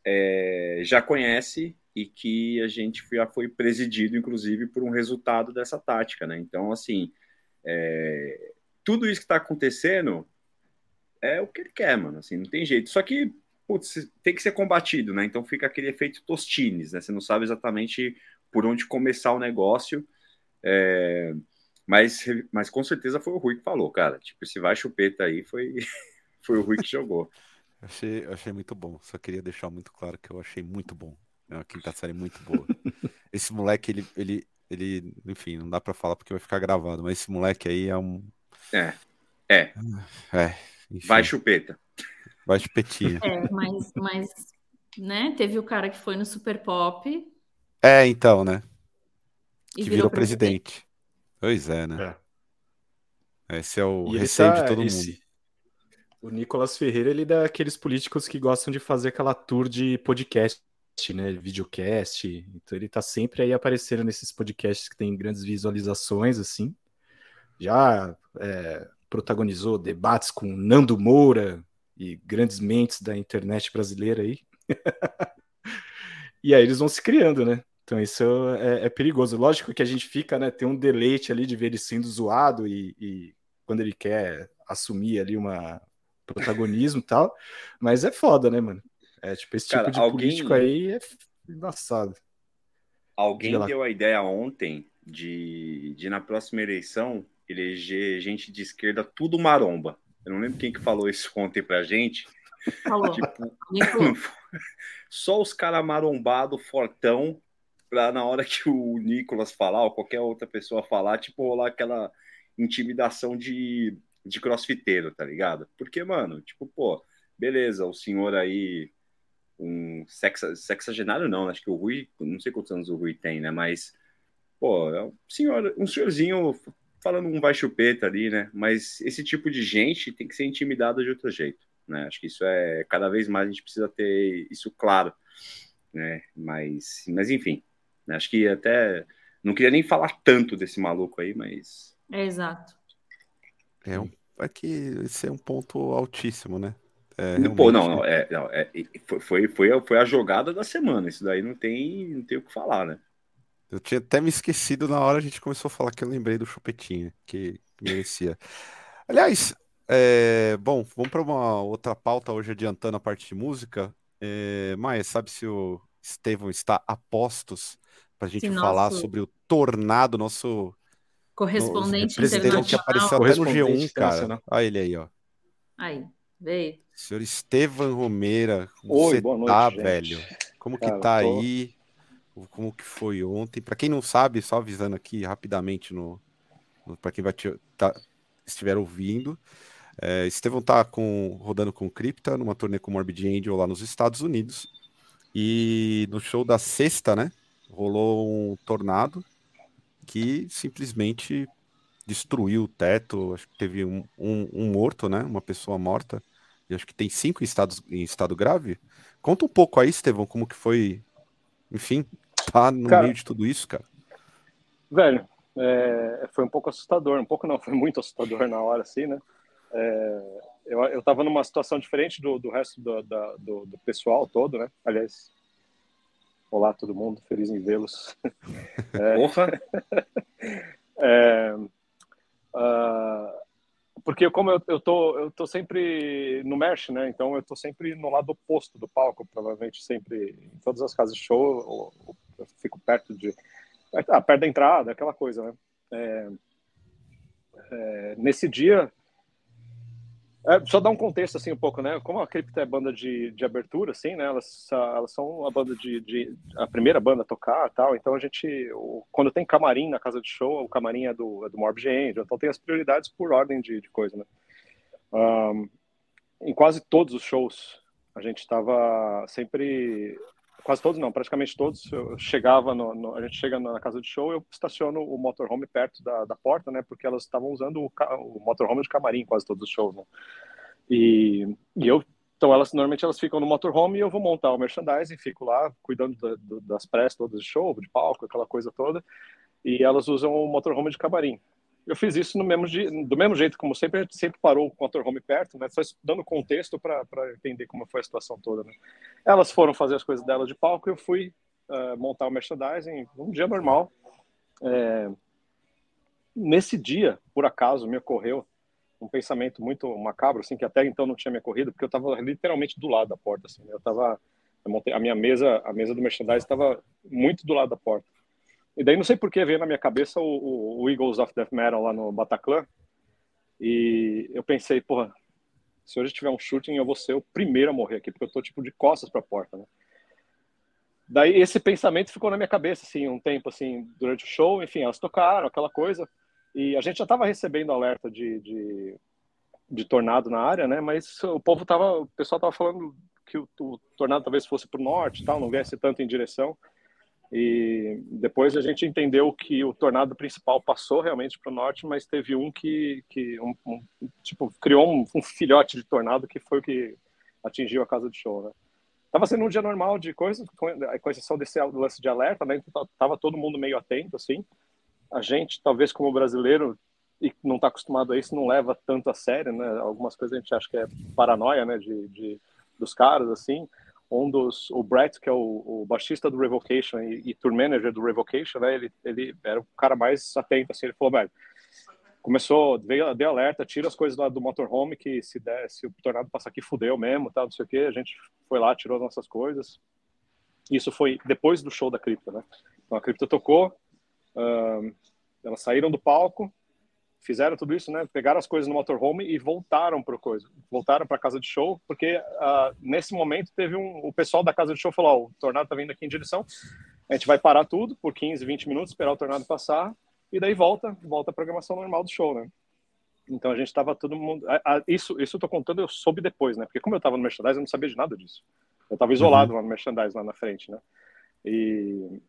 é, já conhece e que a gente já foi presidido, inclusive, por um resultado dessa tática, né? Então, assim, é, tudo isso que está acontecendo é o que ele quer, mano, assim, não tem jeito. Só que, putz, tem que ser combatido, né? Então fica aquele efeito tostines, né? Você não sabe exatamente por onde começar o negócio, é, mas, mas com certeza foi o Rui que falou, cara. Tipo, esse vai chupeta aí foi, foi o Rui que jogou. Achei, achei muito bom. Só queria deixar muito claro que eu achei muito bom. É uma quinta série muito boa. Esse moleque, ele, ele, ele, enfim, não dá para falar porque vai ficar gravado, mas esse moleque aí é um. É. É. É. Enfim. Vai chupeta. Vai chupetinha. É, mas, mas, né, teve o cara que foi no Super Pop. É, então, né? E que virou virou presidente. Pois é, né? É. Esse é o E receio tá- de todo esse- mundo. O Nicolas Ferreira, ele é daqueles políticos que gostam de fazer aquela tour de podcast, né? Videocast. Então ele tá sempre aí aparecendo nesses podcasts que tem grandes visualizações, assim. Já é, protagonizou debates com Nando Moura e grandes mentes da internet brasileira aí. e aí eles vão se criando, né? Então isso é, é perigoso. Lógico que a gente fica, né? Tem um deleite ali de ver ele sendo zoado e, e quando ele quer assumir ali uma protagonismo e tal, mas é foda, né, mano? É tipo esse Cara, tipo de alguém- político aí é embaçado. Alguém deu a ideia ontem de, de na próxima eleição eleger gente de esquerda tudo maromba. Eu não lembro quem que falou isso ontem pra gente. Falou. Tipo, só os caras marombados, fortão, pra na hora que o Nicolas falar, ou qualquer outra pessoa falar, tipo, rolar aquela intimidação de, de crossfiteiro, tá ligado? Porque, mano, tipo, pô, beleza, o senhor aí, um sexa, sexagenário não, acho que o Rui, não sei quantos anos o Rui tem, né? Mas, pô, é um senhor, um senhorzinho falando um vai chupeta ali, né? Mas esse tipo de gente tem que ser intimidado de outro jeito, né? Acho que isso é cada vez mais a gente precisa ter isso claro, né? Mas, mas enfim, né? acho que até não queria nem falar tanto desse maluco aí, mas É, exato. É, um, é que esse é um ponto altíssimo, né? É, pô, não, não, é, não, é, foi, foi, foi, a, foi a jogada da semana. Isso daí não tem, não tem o que falar, né? Eu tinha até me esquecido na hora a gente começou a falar que eu lembrei do Chupetinha, que merecia. Aliás, é, bom, vamos para uma outra pauta hoje adiantando a parte de música. É, Maia, sabe se o Estevão está a postos para a gente Se falar nosso sobre o Tornado, nosso Correspondente que internacional. apareceu até no Correspondente G1, cara. Olha ele aí, ó. Aí, veio. Senhor Estevam Romeira, como Oi, você boa noite, tá, gente. velho? Como que Cara, tá tô- aí? Como que foi ontem? Pra quem não sabe, só avisando aqui rapidamente no, no para quem vai te- tá- estiver ouvindo, é, Estevão tá com, rodando com Cripta numa turnê com Morbid Angel lá nos Estados Unidos. E no show da sexta, né? Rolou um tornado que simplesmente destruiu o teto. Acho que teve um, um- um morto, né? Uma pessoa morta. E acho que tem cinco em, estados, em estado grave. Conta um pouco aí, Estevão, como que foi. Enfim, tá no Cara, meio de tudo isso, cara. Velho, é, foi um pouco assustador, um pouco não, foi muito assustador na hora, assim, né? É, eu, eu tava numa situação diferente do, do resto do, da- do, do pessoal todo, né? Aliás, olá todo mundo, feliz em vê-los. É, ah, porque como eu, eu tô eu tô sempre no merch, né? Então eu tô sempre no lado oposto do palco, provavelmente sempre em todas as casas de show eu, eu fico perto de ah, perto da entrada, aquela coisa, né? É, é, nesse dia é, só dar um contexto assim um pouco, né? Como a Crypto é banda de, de abertura, assim, né? Elas, elas são a banda de, de a primeira banda a tocar, tal. Então a gente, o- quando tem camarim na casa de show, o camarim é do, é do Morbid Angel, então tem as prioridades por ordem de, de coisa, né? Ahn, em quase todos os shows a gente estava sempre quase todos não, praticamente todos. Eu chegava no, no- a gente chega na casa de show, eu estaciono o motorhome perto da, da porta, né? Porque elas estavam usando o, o motorhome de camarim quase todos os shows, né? E, e eu então elas normalmente elas ficam no motorhome e eu vou montar o merchandising, fico lá cuidando da- das press todas de show, de palco, aquela coisa toda. E elas usam o motorhome de camarim. Eu fiz isso no mesmo do mesmo jeito como sempre, a gente sempre parou com o motorhome perto, né? Só dando contexto para entender como foi a situação toda, né? Elas foram fazer as coisas delas de palco, eu fui uh, montar o merchandising, um dia normal. É, nesse dia, por acaso, me ocorreu um pensamento muito macabro, assim, que até então não tinha me ocorrido, porque eu estava literalmente do lado da porta, assim, eu estava, a minha mesa, a mesa do merchandising estava muito do lado da porta. E daí não sei por que veio na minha cabeça o, o, Eagles of Death Metal lá no Bataclan, e eu pensei, porra, se hoje tiver um shooting, eu vou ser o primeiro a morrer aqui, porque eu tô tipo de costas para a porta, né? Daí esse pensamento ficou na minha cabeça, assim, um tempo, assim, durante o show, enfim, elas tocaram, aquela coisa, e a gente já estava recebendo alerta de, de, de, tornado na área, né? Mas o povo tava, o pessoal tava falando que o, o tornado talvez fosse para o norte, tal, não viesse tanto em direção. E depois a gente entendeu que o tornado principal passou realmente para o norte, mas teve um que, que um, um, tipo, criou um, um, filhote de tornado que foi o que atingiu a casa de show, né? Tava sendo um dia normal de coisas, com exceção desse lance de alerta, né? Então, tava todo mundo meio atento, assim. A gente, talvez como brasileiro, e não está acostumado a isso, não leva tanto a sério, né? Algumas coisas a gente acha que é paranoia, né? De, de dos caras, assim um dos, o Brett, que é o, o baixista do Revocation e, e, tour manager do Revocation, né, ele, ele era o cara mais atento, assim, ele falou, velho, começou, veio, deu alerta, tira as coisas lá do motorhome, que se der, se o tornado passar aqui, fudeu mesmo, tal, não sei o que, a gente foi lá, tirou as nossas coisas, isso foi depois do show da Cripta, né, então a Cripta tocou, elas saíram do palco, fizeram tudo isso, né? Pegaram as coisas no motorhome e voltaram para coisa, voltaram para casa de show, porque uh, nesse momento teve um, o pessoal da casa de show falou: oh, o tornado tá vindo aqui em direção, a gente vai parar tudo por 15, 20 minutos, esperar o tornado passar e daí volta, volta a programação normal do show, né? Então a gente estava todo mundo, a, a, isso, isso eu tô contando, eu soube depois, né? Porque como eu estava no merchandising, eu não sabia de nada disso. Eu estava isolado uhum. lá no merchandising lá na frente, né? E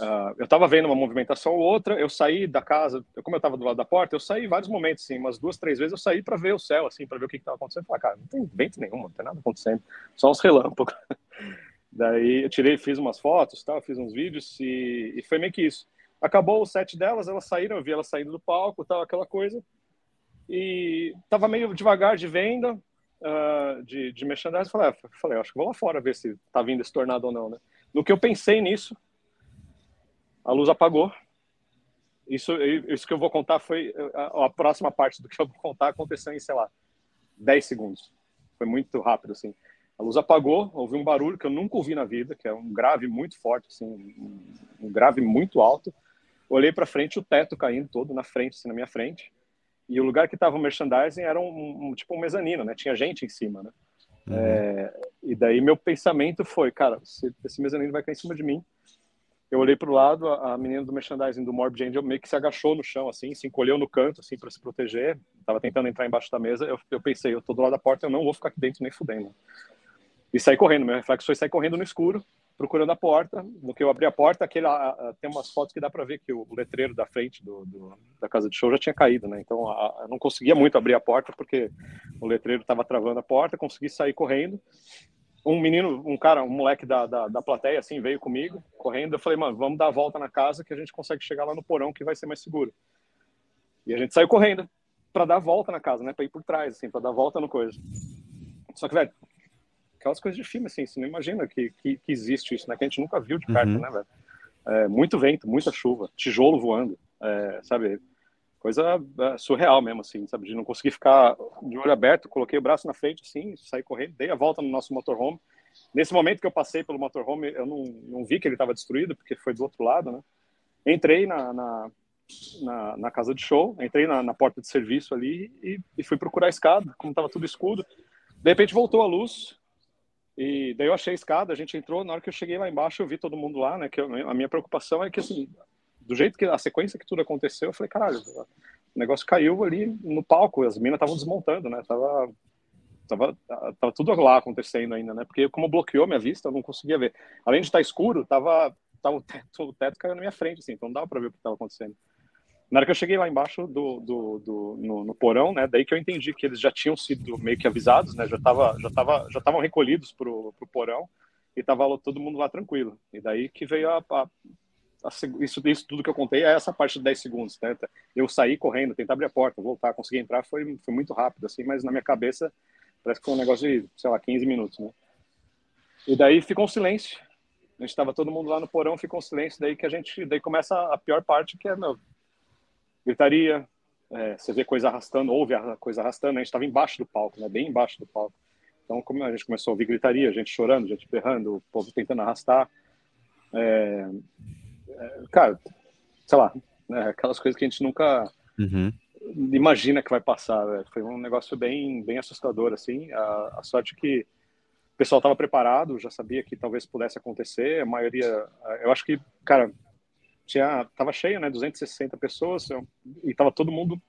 Uh, eu estava vendo uma movimentação ou outra, eu saí da casa, como eu estava do lado da porta, eu saí vários momentos, assim, umas duas, três vezes eu saí para ver o céu, assim, para ver o que estava acontecendo. Falei, cara, não tem vento nenhum, não tem nada acontecendo, só uns relâmpagos. Daí eu tirei, fiz umas fotos, tal, fiz uns vídeos e, e, foi meio que isso. Acabou o set delas, elas saíram, eu vi elas saindo do palco, tal, aquela coisa. E tava meio devagar de venda, uh, de, de merchandising. Falei, ah, falei, acho que vou lá fora ver se tá vindo esse tornado ou não, né? No que eu pensei nisso, a luz apagou. Isso, isso que eu vou contar foi a, a, próxima parte do que eu vou contar aconteceu em, sei lá, 10 segundos. Foi muito rápido, assim. A luz apagou, ouvi um barulho que eu nunca ouvi na vida, que é um grave muito forte, assim, um, um grave muito alto. Olhei para frente, o teto caindo todo na frente, assim, na minha frente. E o lugar que estava o merchandising era um, um, tipo um mezanino, né? Tinha gente em cima, né? Uhum. É, e daí meu pensamento foi, cara, esse, esse mezanino vai cair em cima de mim eu olhei para o lado, a, menina do merchandising do Morbid Angel meio que se agachou no chão, assim, se encolheu no canto, assim, para se proteger. Tava tentando entrar embaixo da mesa. Eu, eu pensei, eu tô do lado da porta, eu não vou ficar aqui dentro nem fudendo. E saí correndo. Meu reflexo foi sair correndo no escuro, procurando a porta. No que eu abri a porta, aquele, a, a, tem umas fotos que dá para ver que o, o letreiro da frente do, do, da casa de show já tinha caído, né? Então eu não conseguia muito abrir a porta porque o letreiro estava travando a porta. Consegui sair correndo um menino, um cara, um moleque da, da, da, plateia, assim, veio comigo, correndo. Eu falei, mano, vamos dar a volta na casa que a gente consegue chegar lá no porão que vai ser mais seguro. E a gente saiu correndo para dar a volta na casa, né? Para ir por trás, assim, para dar a volta no coisa. Só que, velho, aquelas coisas de filme, assim, você não imagina que, que, que existe isso, né? Que a gente nunca viu de perto, uhum. né, velho? É, muito vento, muita chuva, tijolo voando, é, sabe? Coisa é, surreal mesmo, assim, sabe? De não conseguir ficar de olho aberto, coloquei o braço na frente, assim, saí correndo, dei a volta no nosso motorhome. Nesse momento que eu passei pelo motorhome, eu não, não vi que ele estava destruído, porque foi do outro lado, né? Entrei na, na, na, na casa de show, entrei na, na porta de serviço ali e, e fui procurar a escada, como estava tudo escuro. De repente voltou a luz, e daí eu achei a escada, a gente entrou, na hora que eu cheguei lá embaixo, eu vi todo mundo lá, né? Que eu, a minha preocupação é que, assim, do jeito que a sequência que tudo aconteceu, eu falei, caralho, o negócio caiu ali no palco, as minas estavam desmontando, né? Tava, tava, tava tudo lá acontecendo ainda, né? Porque como bloqueou minha vista, eu não conseguia ver. Além de estar escuro, tava, tava o, teto, o teto caiu na minha frente, assim, então não dava para ver o que estava acontecendo. Na hora que eu cheguei lá embaixo do, do, do no, no, porão, né, daí que eu entendi que eles já tinham sido meio que avisados, né, já tava, já tava, já estavam recolhidos pro, pro porão e tava todo mundo lá tranquilo. E daí que veio a, a, isso, isso tudo que eu contei é essa parte de 10 segundos, né? Eu saí correndo, tentar abrir a porta, voltar, conseguir entrar, foi, foi muito rápido, assim, mas na minha cabeça parece que foi um negócio de, sei lá, 15 minutos, né? E daí ficou um silêncio. A gente estava todo mundo lá no porão, ficou um silêncio, daí que a gente, daí começa a pior parte, que é, meu, gritaria, é, você vê coisa arrastando, ouve a coisa arrastando, a gente estava embaixo do palco, né, bem embaixo do palco. Então, como a gente começou a ouvir gritaria, gente chorando, gente berrando, o povo tentando arrastar. É, cara, sei lá, né, aquelas coisas que a gente nunca Uhum. imagina que vai passar. Né? Foi um negócio bem, bem assustador, assim. A, a sorte que o pessoal estava preparado, já sabia que talvez pudesse acontecer. A maioria, eu acho que, cara, tinha, tava cheio, né? 260 pessoas e tava todo mundo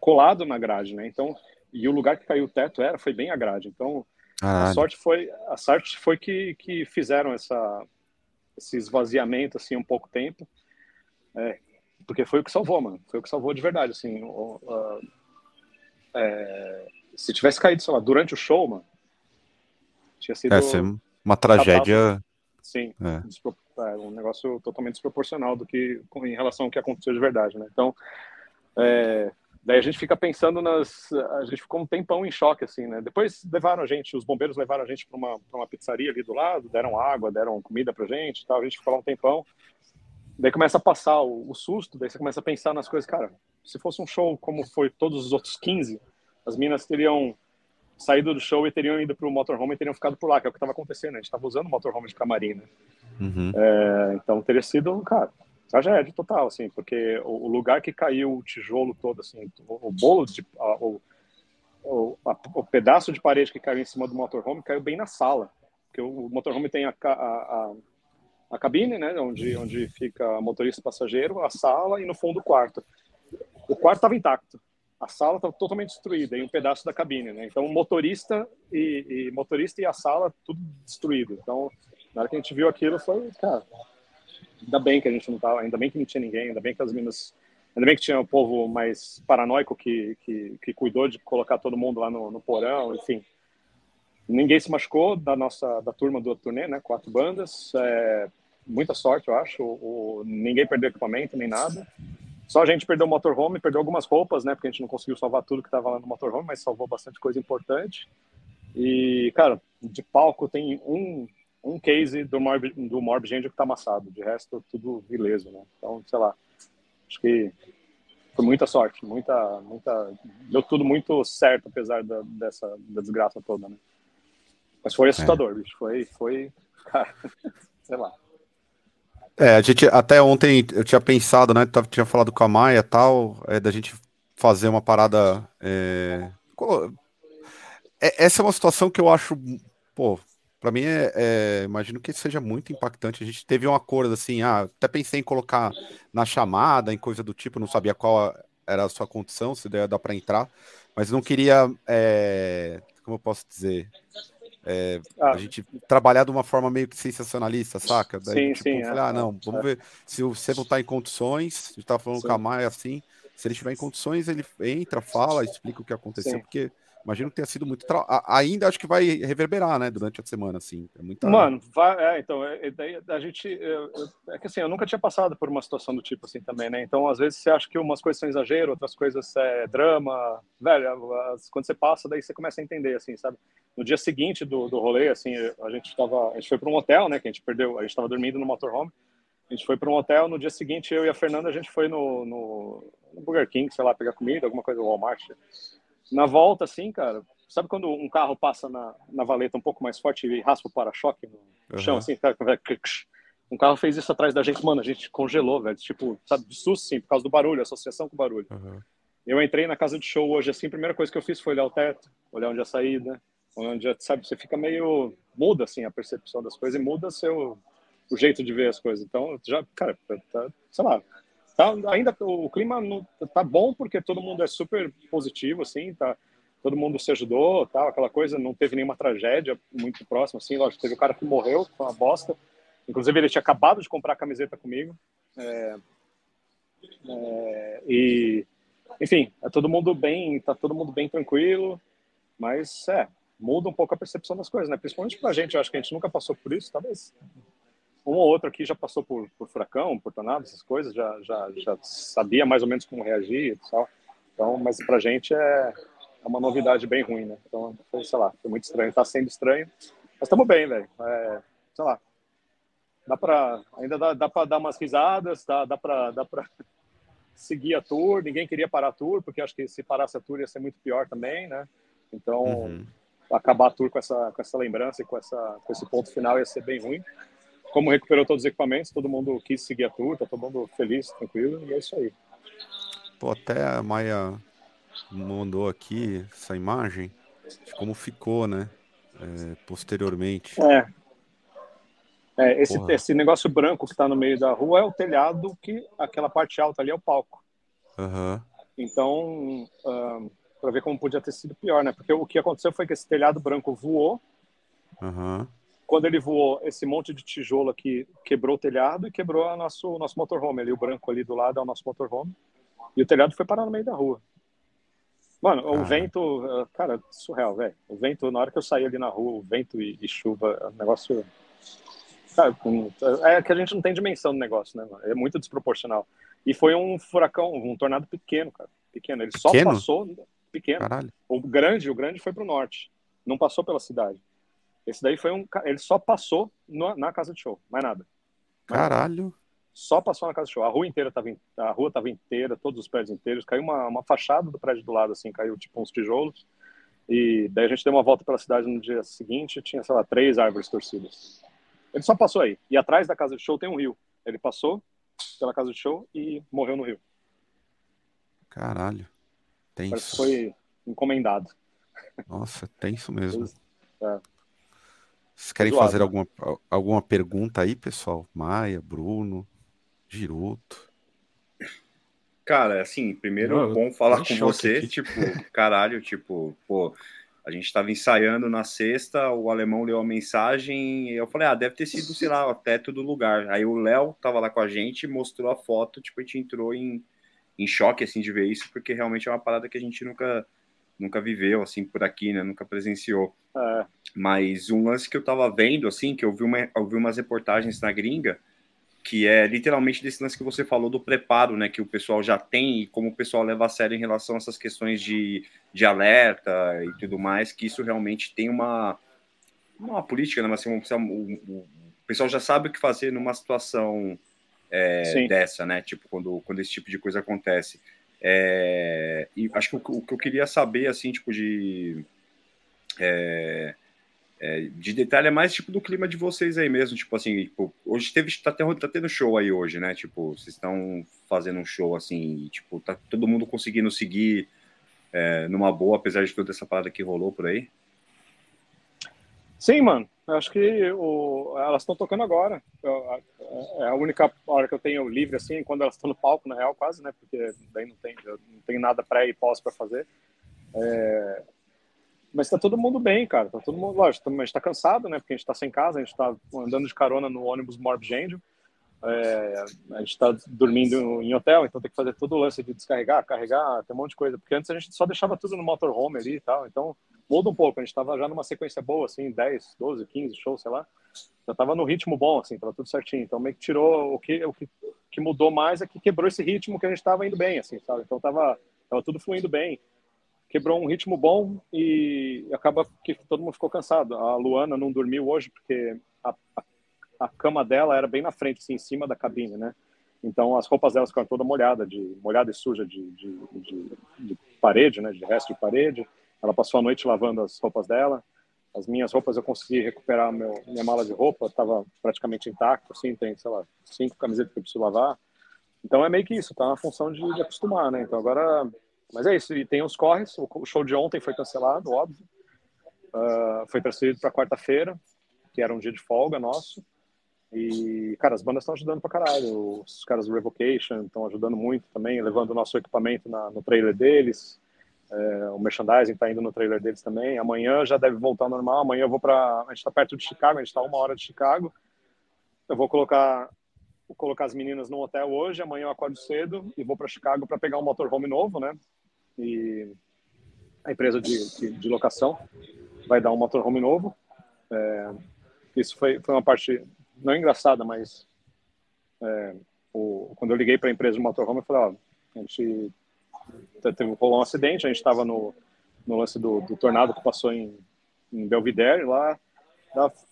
colado na grade, né? Então, e o lugar que caiu o teto era foi bem a grade. Então, a Caralho. sorte foi a sorte foi que, que fizeram essa esse esvaziamento assim um pouco tempo, é, porque foi o que salvou, mano. Foi o que salvou de verdade, assim. o- a- é, se tivesse caído, sei lá, durante o show, mano, tinha sido É, uma tragédia. Sim, É. é, um negócio totalmente desproporcional do que em relação ao que aconteceu de verdade, né? Então, é, daí a gente fica pensando nas, a gente ficou um tempão em choque assim, né? Depois levaram a gente, os bombeiros levaram a gente para uma pra uma pizzaria ali do lado, deram água, deram comida pra gente, tal, a gente ficou lá um tempão. Daí começa a passar o, o susto, daí você começa a pensar nas coisas, cara, se fosse um show como foi todos os outros 15, as minas teriam saído do show e teriam ido pro motorhome e teriam ficado por lá, que é o que estava acontecendo, né? a gente estava usando o motorhome de camarim, né? Uhum. É, então teria sido, cara, tragédia total, assim, porque o, lugar que caiu o tijolo todo, assim, o, bolo, de, a- o, a- o pedaço de parede que caiu em cima do motorhome caiu bem na sala, porque o, motorhome tem a, a, a, cabine, né, onde, onde fica motorista e passageiro, a sala e no fundo o quarto. O quarto estava intacto, a sala estava totalmente destruída e um pedaço da cabine, né? Então motorista e, e motorista e a sala tudo destruído. Então na hora que a gente viu aquilo foi, cara, ainda bem que a gente não tava, ainda bem que não tinha ninguém, ainda bem que as minas, ainda bem que tinha o povo mais paranoico que que, que cuidou de colocar todo mundo lá no, no porão, enfim. Ninguém se machucou da nossa da turma do turnê, né? Quatro bandas, é, muita sorte, eu acho. O, o- ninguém perdeu equipamento nem nada. Só a gente perdeu o motorhome, perdeu algumas roupas, né? Porque a gente não conseguiu salvar tudo que estava lá no motorhome, mas salvou bastante coisa importante. E, cara, de palco tem um, um case do Morbid, do Morbid Angel que tá amassado. De resto, tudo ileso, né? Então, sei lá. Acho que foi muita sorte, muita, muita... Deu tudo muito certo, apesar da, dessa da desgraça toda, né? Mas foi assustador, bicho. Foi, foi... Cara, sei lá. É, a gente até ontem eu tinha pensado, né? tava- Tinha falado com a Maia e tal, é, da gente fazer uma parada. é, é- essa é uma situação que eu acho, pô, pra mim é, é- imagino que seja muito impactante. A gente teve um acordo assim, ah, até pensei em colocar na chamada, em coisa do tipo, não sabia qual era a sua condição, se der, dá pra entrar, mas não queria, é, como eu posso dizer, é, Ah. a gente trabalhar de uma forma meio que sensacionalista, saca? Daí, Sim, tipo, sim, falei, é, ah, não, vamos é. ver se o Sebo tá em condições, a gente tava falando Sim. com a Maia assim, se ele estiver em condições, ele entra, fala, explica o que aconteceu, Sim. porque imagino que tenha sido muito. tra- Ainda acho que vai reverberar, né, durante a semana, assim. É muita... Mano, vai, é, então, é, é, a gente. eu- eu- é que assim, eu nunca tinha passado por uma situação do tipo assim também, né? Então, às vezes você acha que umas coisas são exagero, outras coisas é drama. Velho, as- quando você passa, daí você começa a entender, assim, sabe? No dia seguinte do, do rolê, assim, a gente tava. A gente foi para um hotel, né? Que a gente perdeu, a gente tava dormindo no motorhome. A gente foi para um hotel, no dia seguinte eu e a Fernanda, a gente foi no, no, no Burger King, sei lá, pegar comida, alguma coisa, Walmart. Na volta, assim, cara, sabe quando um carro passa na, na valeta um pouco mais forte e raspa o para-choque no Aham. chão, assim, cara, um carro fez isso atrás da gente, mano, a gente congelou, velho, tipo, sabe, de susto, sim, por causa do barulho, associação com o barulho. Aham. Eu entrei na casa de show hoje, assim, a primeira coisa que eu fiz foi olhar o teto, olhar onde é a saída, onde, é- sabe, você fica meio, muda, assim, a percepção das coisas e muda seu, o jeito de ver as coisas. Então, já, cara, tá, sei lá, tá, ainda o clima não, tá bom porque todo mundo é super positivo, assim, tá, todo mundo se ajudou, tal, aquela coisa, não teve nenhuma tragédia muito próxima, assim, lógico, teve o cara que morreu, foi uma bosta, inclusive ele tinha acabado de comprar a camiseta comigo, é, é, e, enfim, é todo mundo bem, tá todo mundo bem tranquilo, mas, é, muda um pouco a percepção das coisas, né, principalmente pra gente, eu acho que a gente nunca passou por isso, talvez um ou outro aqui já passou por, por furacão, por tornado, essas coisas, já, já, já sabia mais ou menos como reagir e tal. Então, mas pra gente é, é uma novidade bem ruim, né? Então, foi, sei lá, foi muito estranho. Tá sendo estranho, mas estamos bem, velho. É, sei lá. dá para ainda dá, dá para dar umas risadas, dá, dá para dá para seguir a tour. Ninguém queria parar a tour, porque acho que se parasse a tour ia ser muito pior também, né? Então, uhum. acabar a tour com essa com essa lembrança e com essa com esse ponto final ia ser bem ruim. Como recuperou todos os equipamentos, todo mundo quis seguir a tour, tá todo mundo feliz, tranquilo, e é isso aí. Pô, até a Maia mandou aqui essa imagem de como ficou, né? É, posteriormente. É. é esse, esse negócio branco que está no meio da rua é o telhado, que aquela parte alta ali é o palco. Uhum. Então, para ver como podia ter sido pior, né? Porque o que aconteceu foi que esse telhado branco voou. Uhum. Quando ele voou, esse monte de tijolo aqui quebrou o telhado e quebrou o nosso, nosso motorhome. Ali, o branco ali do lado é o nosso motorhome. E o telhado foi parar no meio da rua. Mano, o vento, eh, cara, surreal, velho. O vento, na hora que eu saí ali na rua, o vento e, e chuva, é um negócio. Cara, é que a gente não tem dimensão do negócio, né, mano? É muito desproporcional. E foi um furacão, um tornado pequeno, cara. Pequeno. Ele só pequeno? passou. Pequeno. Caralho. O grande, o grande foi pro norte. Não passou pela cidade. Esse daí foi um. Ele só passou no, na casa de show, mais nada. Mais Caralho. Nada só passou na casa de show. A rua inteira tava, a rua tava inteira, todos os prédios inteiros. Caiu uma, uma fachada do prédio do lado, assim, caiu tipo uns tijolos. E daí a gente deu uma volta pela cidade no dia seguinte, tinha, sei lá, três árvores torcidas. Ele só passou aí. E atrás da casa de show tem um rio. Ele passou pela casa de show e morreu no rio. Caralho. Tenso. Parece que foi encomendado. Nossa, tenso mesmo. É. Vocês querem fazer alguma, alguma pergunta aí, pessoal? Maia, Bruno? Giroto. Cara, assim, primeiro é bom falar com você, aqui. tipo, caralho, tipo, pô, a gente tava ensaiando na sexta, o alemão leu a mensagem e eu falei, ah, deve ter sido, sei lá, o teto do lugar. Aí o Léo tava lá com a gente, mostrou a foto, tipo, a gente entrou em, em choque, assim, de ver isso, porque realmente é uma parada que a gente nunca, nunca viveu, assim, por aqui, né, nunca presenciou. É. Mas um lance que eu tava vendo, assim, que eu vi, uma, eu vi umas reportagens na gringa, que é literalmente desse lance que você falou do preparo, né, que o pessoal já tem e como o pessoal leva a sério em relação a essas questões de, de alerta e tudo mais, que isso realmente tem uma uma política, né, mas assim, o, o, pessoal já sabe o que fazer numa situação é, dessa, né, tipo quando quando esse tipo de coisa acontece. É, e acho que o, o, que eu queria saber, assim, tipo de é, é, de detalhe é mais tipo do clima de vocês aí mesmo, tipo assim, tipo, hoje teve, tá, tá tendo show aí hoje, né? Tipo, vocês estão fazendo um show assim, e, tipo, tá todo mundo conseguindo seguir é, numa boa, apesar de toda essa parada que rolou por aí? Sim, mano. Eu acho que o, elas estão tocando agora. Eu, é a única hora que eu tenho livre, assim, quando elas estão no palco, na real, quase, né? Porque daí não tem, não tem nada pré e pós para fazer. É, mas tá todo mundo bem, cara. Tá todo mundo, lógico, gente tá cansado, né? Porque a gente tá sem casa, a gente tá andando de carona no ônibus Morbid Angel. É, a gente tá dormindo em hotel, então tem que fazer todo o lance de descarregar, carregar, tem um monte de coisa. Porque antes a gente só deixava tudo no motorhome ali e tal. Então muda um pouco. A gente tava já numa sequência boa, assim, 10, 12, 15 shows, sei lá. Já tava no ritmo bom, assim, tava tudo certinho. Então meio que tirou o que, o que, que mudou mais é que quebrou esse ritmo que a gente tava indo bem, assim, sabe? Então tava, tava tudo fluindo bem quebrou um ritmo bom e acaba que todo mundo ficou cansado. A Luana não dormiu hoje porque a, a, a cama dela era bem na frente, assim, em cima da cabine, né? Então as roupas dela ficaram toda molhada, de molhada e suja de, de, de, de, parede, né? De resto de parede. Ela passou a noite lavando as roupas dela. As minhas roupas eu consegui recuperar meu, minha mala de roupa, estava praticamente intacto, assim, tem, sei lá, cinco camisetas que eu preciso lavar. Então é meio que isso, tá na função de, de acostumar, né? Então agora mas é isso, e tem os corres. O show de ontem foi cancelado, óbvio. Uh, foi transferido para quarta-feira, que era um dia de folga nosso. E, cara, as bandas estão ajudando pra caralho. Os caras do Revocation estão ajudando muito também, levando o nosso equipamento na, no trailer deles. É, o merchandising está indo no trailer deles também. Amanhã já deve voltar ao normal. Amanhã eu vou para. A gente está perto de Chicago, a gente está uma hora de Chicago. Eu vou colocar vou colocar as meninas no hotel hoje. Amanhã eu acordo cedo e vou para Chicago para pegar um motorhome novo, né? e a empresa de, de, de locação vai dar um motorhome novo. É, isso foi, foi uma parte não engraçada, mas é, o, quando eu liguei para a empresa de motorhome, eu falei, ó, a gente teve rolou um acidente, a gente estava no, no lance do, do, tornado que passou em, em Belvidere lá,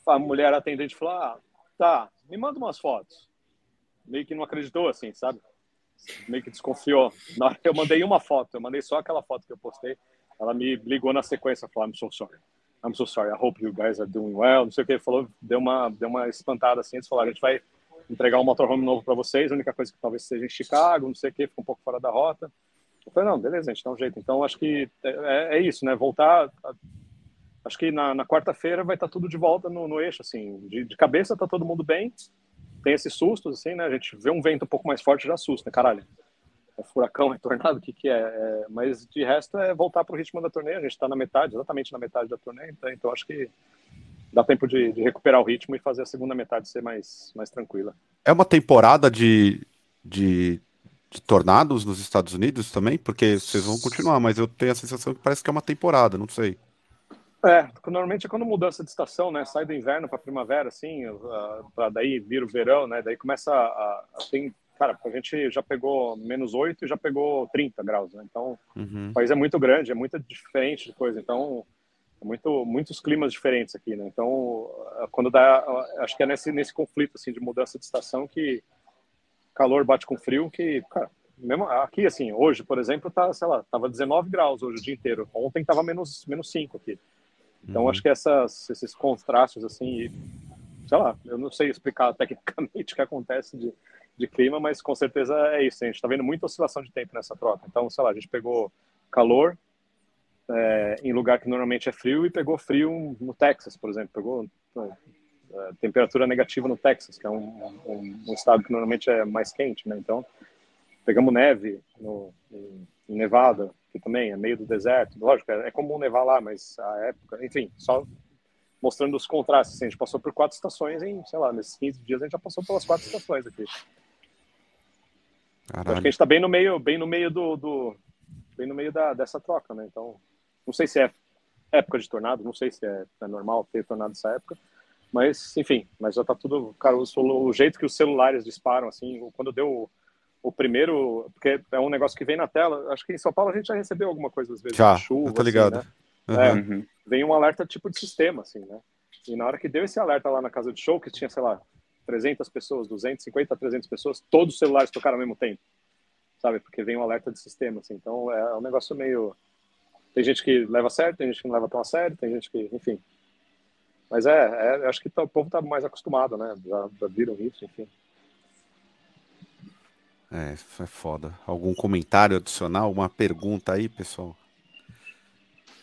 a mulher atendente falou, ah, tá, me manda umas fotos. Meio que não acreditou, assim, sabe? Meio que desconfiou. Na hora que eu mandei uma foto, eu mandei só aquela foto que eu postei, ela me ligou na sequência, falou, I'm so sorry. I'm so sorry, I hope you guys are doing well. Não sei o que, falou, deu uma, deu uma espantada assim, eles falaram, a gente vai entregar um motorhome novo para vocês, a única coisa que talvez seja em Chicago, não sei o que, fica um pouco fora da rota. Eu falei, não, beleza, a gente dá um jeito. Então, acho que é, é isso, né? Voltar. A, acho que na, na quarta-feira vai estar tá tudo de volta no, no eixo, assim. De, de, cabeça tá todo mundo bem. Tem esses sustos, assim, né? A gente vê um vento um pouco mais forte já assusta, né? Caralho. É furacão, é tornado, o que que é? é? Mas de resto é voltar para o ritmo da turnê. A gente está na metade, exatamente na metade da turnê. Então, então acho que dá tempo de, de, recuperar o ritmo e fazer a segunda metade ser mais, mais tranquila. É uma temporada de, de, de, tornados nos Estados Unidos também? Porque vocês vão continuar, mas eu tenho a sensação que parece que é uma temporada, não sei. É, normalmente é quando mudança de estação, né? Sai do inverno para primavera, assim, uh, para daí vir o verão, né? Daí começa a, a, tem, cara, a gente já pegou menos 8 e já pegou 30 graus, né? Então, uhum. o país é muito grande, é muito diferente de coisa. Então, muito, muitos climas diferentes aqui, né? Então, quando dá, acho que é nesse, nesse conflito, assim, de mudança de estação que calor bate com frio, que, cara, mesmo aqui, assim, hoje, por exemplo, tá, sei lá, tava 19 graus hoje o dia inteiro. Ontem tava menos, menos 5 aqui. Então, uhum. acho que essas, esses contrastes, assim, sei lá, eu não sei explicar tecnicamente o que acontece de, de clima, mas com certeza é isso. A gente está vendo muita oscilação de tempo nessa troca. Então, sei lá, a gente pegou calor, é, em lugar que normalmente é frio e pegou frio no Texas, por exemplo. Pegou temperatura negativa no Texas, que é um, um, um, estado que normalmente é mais quente, né? Então, pegamos neve no, em, em Nevada, que também é meio do deserto. Lógico, é, é comum nevar lá, mas a época, enfim, só mostrando os contrastes. Assim, a gente passou por quatro estações em, sei lá, nesses 15 dias a gente já passou pelas quatro estações aqui. Acho que a gente está bem no meio, bem no meio do, do bem no meio da, dessa troca, né? Então, não sei se é época de tornado, não sei se é, é normal ter tornado nessa época, mas enfim, mas já tá tudo, cara, o, o, jeito que os celulares disparam, assim, quando deu o, o, primeiro, porque é um negócio que vem na tela, acho que em São Paulo a gente já recebeu alguma coisa às vezes, já, chuva, tá ligado. Assim, né? uhum. é, vem um alerta tipo de sistema, assim, né? E na hora que deu esse alerta lá na casa de show, que tinha, sei lá, 300 pessoas, 250, 300 pessoas, todos os celulares tocaram ao mesmo tempo, sabe? Porque vem um alerta de sistema, assim, então é um negócio meio tem gente que leva a sério, tem gente que não leva tão a sério, tem gente que, enfim. Mas é, é acho que tá, o povo está mais acostumado, né? Já, já viram isso, enfim. É, é foda. Algum comentário adicional, uma pergunta aí, pessoal?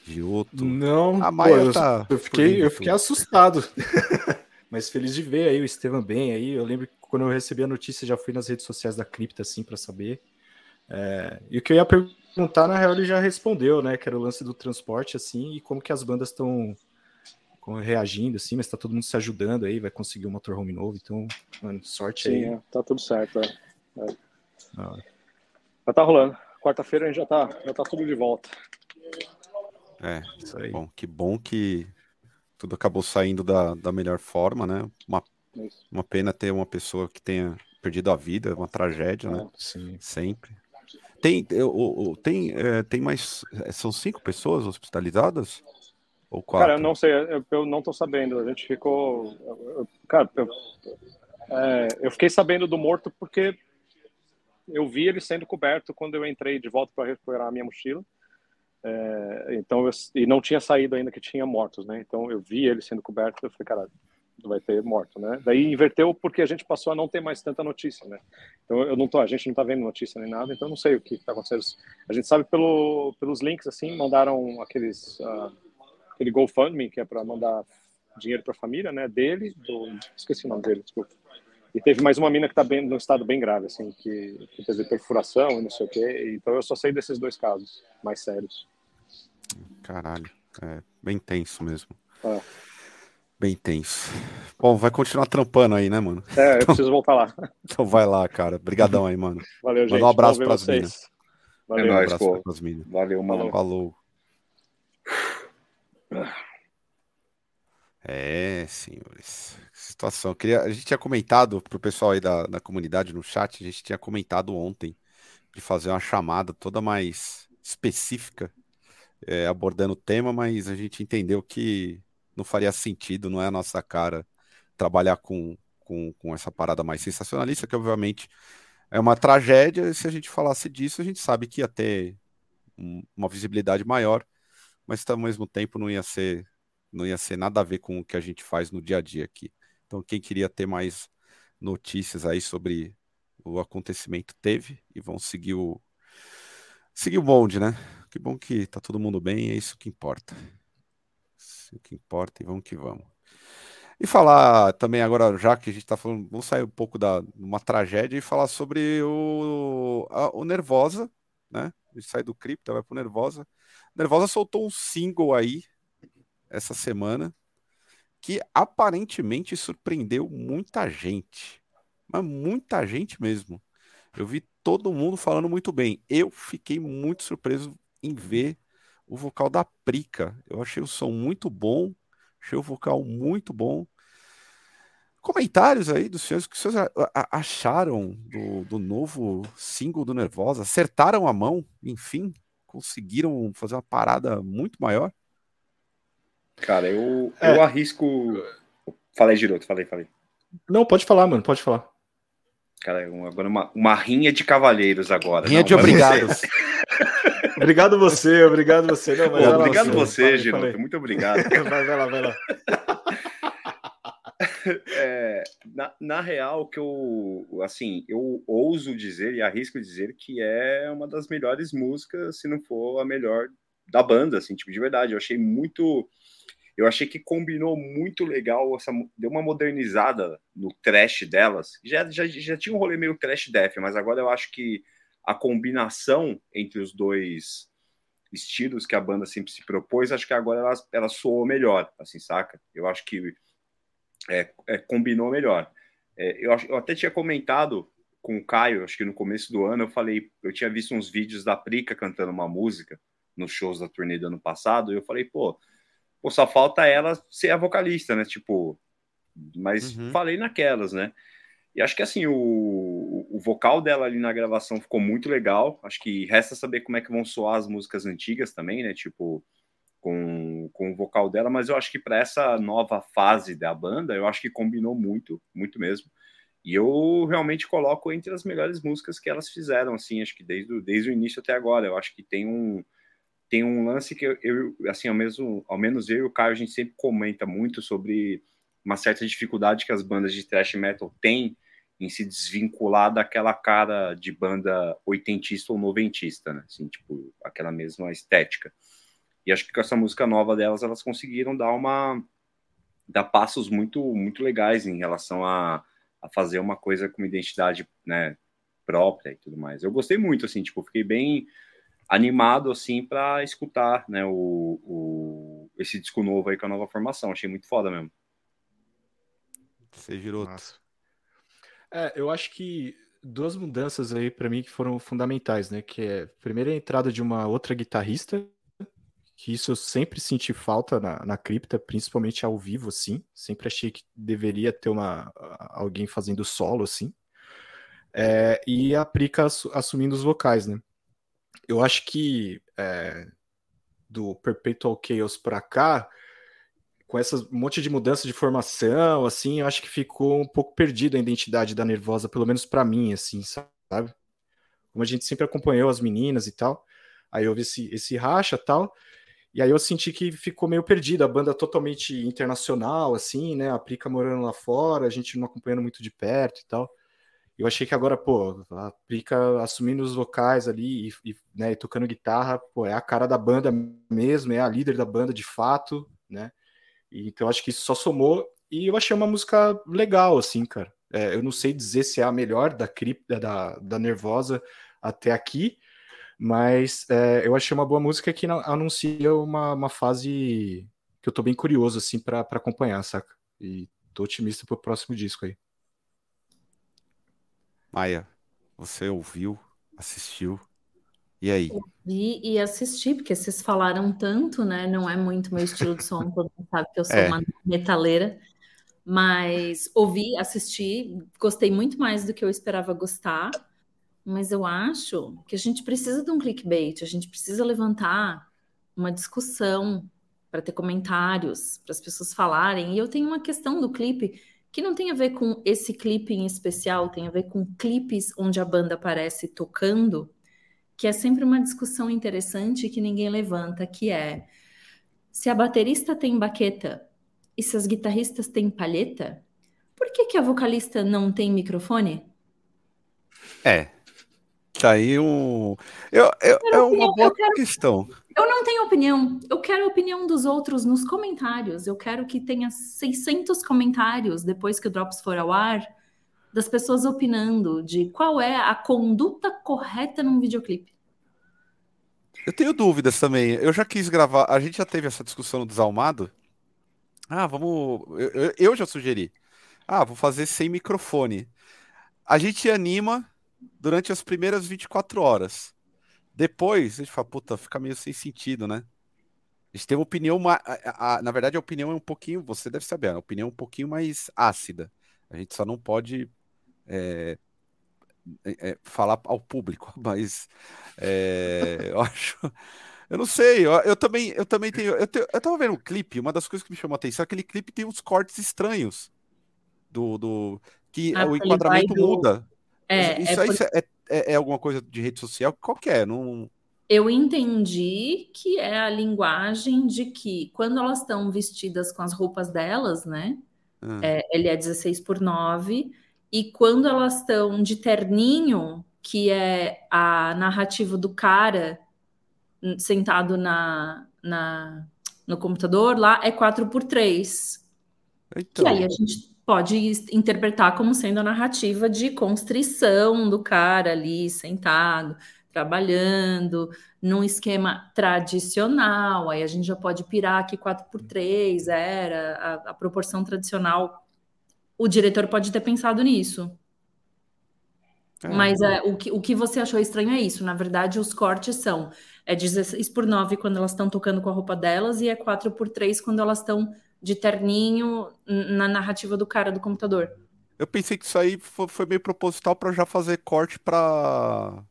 De outro? Não, a Maia pô, tá eu, fiquei, eu fiquei assustado. Mas feliz de ver aí o Estevam bem aí. Eu lembro que quando eu recebi a notícia, já fui nas redes sociais da Cripta assim para saber. É, e o que eu ia perguntar perguntar, na real, ele já respondeu, né? Que era o lance do transporte, assim, e como que as bandas estão reagindo, assim, mas tá todo mundo se ajudando aí, vai conseguir um motorhome novo, então, mano, sorte Sim, aí. É, tá tudo certo, é. é. Ah. Já tá rolando. Quarta-feira a gente já tá, já tá tudo de volta. É, isso aí. Bom, que bom que tudo acabou saindo da, da melhor forma, né? Uma, uma pena ter uma pessoa que tenha perdido a vida, uma tragédia, né? Sim. Sempre. Tem, eu, tem, é, tem mais. É, são cinco pessoas hospitalizadas? Ou quatro? Cara, eu não sei, eu, eu não tô sabendo. A gente ficou. Eu, cara, eu, é, eu fiquei sabendo do morto porque eu vi ele sendo coberto quando eu entrei de volta para recuperar a minha mochila. É, então eu, e não tinha saído ainda que tinha mortos, né? Então eu vi ele sendo coberto. Eu falei, cara, vai ter morto, né? Daí inverteu porque a gente passou a não ter mais tanta notícia, né? Então eu não tô, a gente não tá vendo notícia nem nada, então eu não sei o que está acontecendo. A gente sabe pelo, pelos links assim, mandaram aqueles uh, aquele GoFundMe que é para mandar dinheiro para a família, né? Dele, do, esqueci o nome dele, desculpa. E teve mais uma mina que está bem no estado bem grave, assim, que, que teve perfuração e não sei o quê. Então eu só sei desses dois casos mais sérios. Caralho, é bem tenso mesmo. É. Bem tenso. Bom, vai continuar trampando aí, né, mano? É, eu então, preciso voltar lá. Então vai lá, cara. Obrigadão aí, mano. Valeu, gente. Manda um abraço pras minas. Valeu, é um nóis, abraço pras minas. Valeu, mano. Falou. É, senhores. Que situação. Queria, a gente tinha comentado pro pessoal aí da, da comunidade no chat, a gente tinha comentado ontem de fazer uma chamada toda mais específica, é, abordando o tema, mas a gente entendeu que não faria sentido, não é a nossa cara trabalhar com, com, com essa parada mais sensacionalista, que obviamente é uma tragédia. Se a gente falasse disso, a gente sabe que ia ter um, uma visibilidade maior, mas ao mesmo tempo não ia ser não ia ser nada a ver com o que a gente faz no dia a dia aqui. Então, quem queria ter mais notícias aí sobre o acontecimento teve e vão seguir o seguir o bonde, né? Que bom que tá todo mundo bem, é isso que importa. Isso que importa e vamos que vamos. E falar também agora, já que a gente está falando, vamos sair um pouco da uma tragédia e falar sobre o, a, o Nervosa, né? A gente sai do cripto, vai pro Nervosa. Nervosa soltou um single aí essa semana que aparentemente surpreendeu muita gente. Mas muita gente mesmo. Eu vi todo mundo falando muito bem. Eu fiquei muito surpreso em ver o vocal da Prica. Eu achei o som muito bom, achei o vocal muito bom. Comentários aí dos senhores, o que vocês acharam do, do novo single do Nervosa? Acertaram a mão, enfim, conseguiram fazer uma parada muito maior? Cara, eu, é. eu arrisco. Falei, Giroto, falei, falei. Não, pode falar, mano, pode falar. Cara, agora uma, uma rinha de cavalheiros agora. Rinha não, de obrigados. obrigado você, obrigado você. Não, Pô, obrigado você, Giroto. Muito obrigado. vai, vai lá, vai lá. É, na, na real, que eu, assim, eu ouso dizer e arrisco dizer que é uma das melhores músicas, se não for a melhor da banda, assim, tipo, de verdade. Eu achei muito eu achei que combinou muito legal, essa, deu uma modernizada no trash delas. Já, já, já tinha um rolê meio trash death, mas agora eu acho que a combinação entre os dois estilos que a banda sempre se propôs, acho que agora ela, ela soou melhor, assim, saca? Eu acho que é, é, combinou melhor. É, eu, eu até tinha comentado com o Caio, acho que no começo do ano, eu falei, eu tinha visto uns vídeos da Prica cantando uma música nos shows da turnê do ano passado, e eu falei, pô, Pô, só falta ela ser a vocalista, né? Tipo, mas uhum. falei naquelas, né? E acho que assim, o, o vocal dela ali na gravação ficou muito legal. Acho que resta saber como é que vão soar as músicas antigas também, né? Tipo, com, com o vocal dela, mas eu acho que para essa nova fase da banda, eu acho que combinou muito, muito mesmo. E eu realmente coloco entre as melhores músicas que elas fizeram, assim, acho que desde, desde o início até agora. Eu acho que tem um, tem um lance que eu, eu, assim, ao, mesmo, ao menos eu e o Caio, a gente sempre comenta muito sobre uma certa dificuldade que as bandas de thrash metal têm em se desvincular daquela cara de banda oitentista ou noventista, né? Assim, tipo, aquela mesma estética. E acho que com essa música nova delas, elas conseguiram dar uma dar passos muito muito legais em relação a, a fazer uma coisa com uma identidade, né, própria e tudo mais. Eu gostei muito, assim, tipo, fiquei bem animado assim para escutar né, o, o, esse disco novo aí com a nova formação. Achei muito foda mesmo. Você girou. É, eu acho que duas mudanças aí para mim que foram fundamentais, né? Que é primeiro a entrada de uma outra guitarrista, que isso eu sempre senti falta na, na cripta, principalmente ao vivo, assim. Sempre achei que deveria ter uma alguém fazendo solo, assim. É, e a Prica assumindo os vocais, né? eu acho que é, do Perpetual Chaos para cá, com essa monte de mudança de formação, assim, eu acho que ficou um pouco perdido a identidade da Nervosa, pelo menos para mim, assim, sabe? Como a gente sempre acompanhou as meninas e tal, aí houve esse, esse racha tal, e aí eu senti que ficou meio perdido, a banda totalmente internacional, assim, né? A Prica morando lá fora, a gente não acompanhando muito de perto e tal. Eu achei que agora, pô, a Prica assumindo os vocais ali e, e, né, tocando guitarra, pô, é a cara da banda mesmo, é a líder da banda de fato, né? E, então acho que isso só somou e eu achei uma música legal, assim, cara. É, eu não sei dizer se é a melhor da, da, da Nervosa até aqui, mas é, eu achei uma boa música que anuncia uma, uma fase que eu tô bem curioso, assim, para acompanhar, saca? E tô otimista pro próximo disco aí. Maia, você ouviu, assistiu, e aí? Ouvi e assisti, porque vocês falaram tanto, né? Não é muito meu estilo de som, todo mundo sabe que eu sou é. uma metaleira. Mas ouvi, assisti, gostei muito mais do que eu esperava gostar. Mas eu acho que a gente precisa de um clickbait, a gente precisa levantar uma discussão para ter comentários, para as pessoas falarem. E eu tenho uma questão do clipe que não tem a ver com esse clipe em especial, tem a ver com clipes onde a banda aparece tocando, que é sempre uma discussão interessante que ninguém levanta, que é se a baterista tem baqueta e se as guitarristas têm palheta, por que, que a vocalista não tem microfone? É. Tá aí um. Eu, eu, é uma boa quero, questão. Eu não tenho opinião. Eu quero a opinião dos outros nos comentários. Eu quero que tenha 600 comentários depois que o Drops for ao ar, das pessoas opinando de qual é a conduta correta num videoclipe. Eu tenho dúvidas também. Eu já quis gravar. A gente já teve essa discussão no Desalmado. Ah, vamos. Eu, eu já sugeri. Ah, vou fazer sem microfone. A gente anima durante as primeiras 24 horas. Depois, a gente fala, puta, fica meio sem sentido, né? A gente tem uma opinião, a, a, na verdade, a opinião é um pouquinho, você deve saber, a opinião é um pouquinho mais ácida. A gente só não pode é, é, falar ao público, mas é, eu acho. Eu não sei, eu, eu, também, eu também tenho eu, tenho. eu tava vendo um clipe, uma das coisas que me chamou a atenção, aquele clipe tem uns cortes estranhos do. do que ah, o enquadramento do... muda. É, isso é, por... é, é, é, alguma coisa de rede social? Qual que é? Não... Eu entendi que é a linguagem de que quando elas estão vestidas com as roupas delas, né? Hum. É, ele é 16 por 9, e quando elas estão de terninho, que é a narrativa do cara sentado na, na no computador, lá é 4 por 3 então... Que aí a gente pode interpretar como sendo a narrativa de constrição do cara ali sentado, trabalhando, num esquema tradicional. Aí a gente já pode pirar que 4 por 3 era a, a proporção tradicional. O diretor pode ter pensado nisso. É. Mas é, o, que, o que você achou estranho é isso. Na verdade, os cortes são é 16 por 9 quando elas estão tocando com a roupa delas e é 4 por 3 quando elas estão de terninho na narrativa do cara do computador. Eu pensei que isso aí foi, meio proposital para já fazer corte para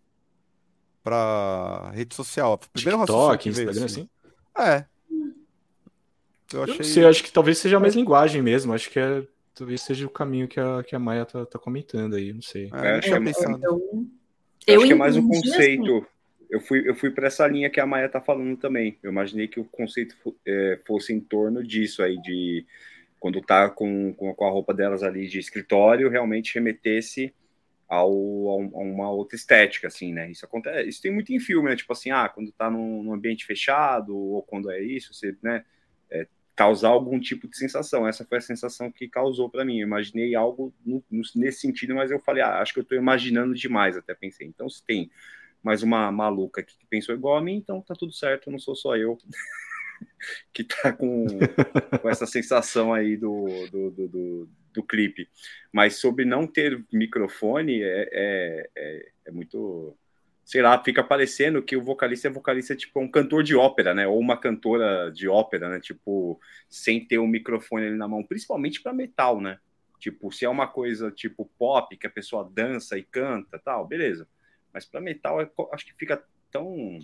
para rede social. Primeiro TikTok, Instagram, assim. É. Eu, achei... eu não sei, acho que talvez seja a mesma linguagem mesmo. Acho que é, talvez seja o caminho que a, que a Maia tá, tá comentando aí, não sei. É, acho, é, que, é, eu, eu acho que é mais um conceito. Eu fui, eu fui para essa linha que a Maia está falando também. Eu imaginei que o conceito é, fosse em torno disso aí, de quando tá com, com a roupa delas ali de escritório, realmente remetesse ao, a uma outra estética, assim, né? Isso acontece, isso tem muito em filme, né? Tipo assim, ah, quando tá num, num ambiente fechado, ou quando é isso, você, né? É, causar algum tipo de sensação. Essa foi a sensação que causou para mim. Eu imaginei algo no, no, nesse sentido, mas eu falei, ah, acho que eu estou imaginando demais, até pensei. Então, se tem mais uma maluca que pensou igual a mim, então tá tudo certo, não sou só eu que tá com, com essa sensação aí do, do, do, do, do clipe. Mas sobre não ter microfone, é, é, é, é, muito. Sei lá, fica parecendo que o vocalista é vocalista, tipo, um cantor de ópera, né? Ou uma cantora de ópera, né? Tipo, sem ter um microfone ali na mão, principalmente para metal, né? Tipo, se é uma coisa tipo pop, que a pessoa dança e canta tal, beleza mas para metal, é acho que fica tão.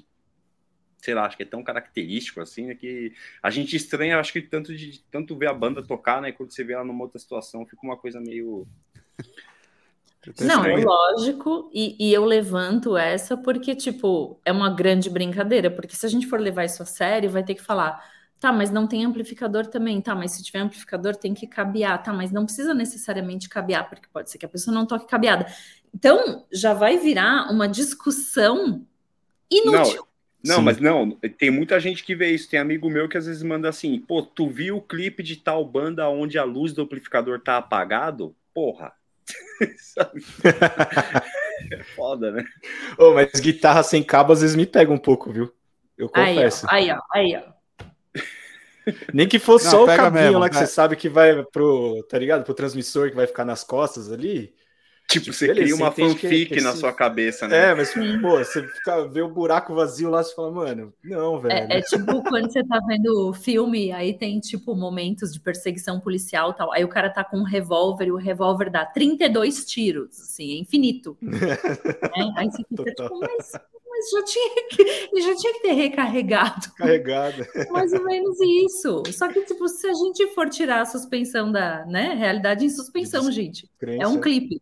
Sei lá, acho que é tão característico assim, né, que a gente estranha, acho que tanto de tanto ver a banda tocar, né? Quando você vê ela numa outra situação, fica uma coisa meio. Não, é lógico, e, e, eu levanto essa porque, tipo, é uma grande brincadeira, porque se a gente for levar isso a sério, vai ter que falar, tá, mas não tem amplificador também, tá, mas se tiver amplificador tem que cabear, tá, mas não precisa necessariamente cabear, porque pode ser que a pessoa não toque cabeada. Então, já vai virar uma discussão inútil. Não, não mas não, tem muita gente que vê isso. Tem amigo meu que às vezes manda assim: pô, tu viu o clipe de tal banda onde a luz do amplificador tá apagado? Porra. é foda, né? Oh, mas guitarra sem cabo às vezes me pega um pouco, viu? Eu confesso. Aí, ó, aí, ó. Aí, ó. Nem que fosse não, só o cabinho mesmo, lá que você sabe que vai pro, tá ligado? Pro transmissor que vai ficar nas costas ali. Tipo, você cria uma fanfic que, que na sua cabeça, né? É, mas, pô, você fica, vê o buraco vazio lá, você fala, mano, não, velho. É, é tipo quando você tá vendo o filme, aí tem, tipo, momentos de perseguição policial tal. Aí o cara tá com um revólver e o revólver dá 32 tiros, assim, é infinito. é, aí você fica, tipo, mas, Mas já tinha que, ele já tinha que ter recarregado. Carregada. Mais ou menos isso. Só que, tipo, se a gente for tirar a suspensão da né, realidade em suspensão, gente, Crença. é um clipe.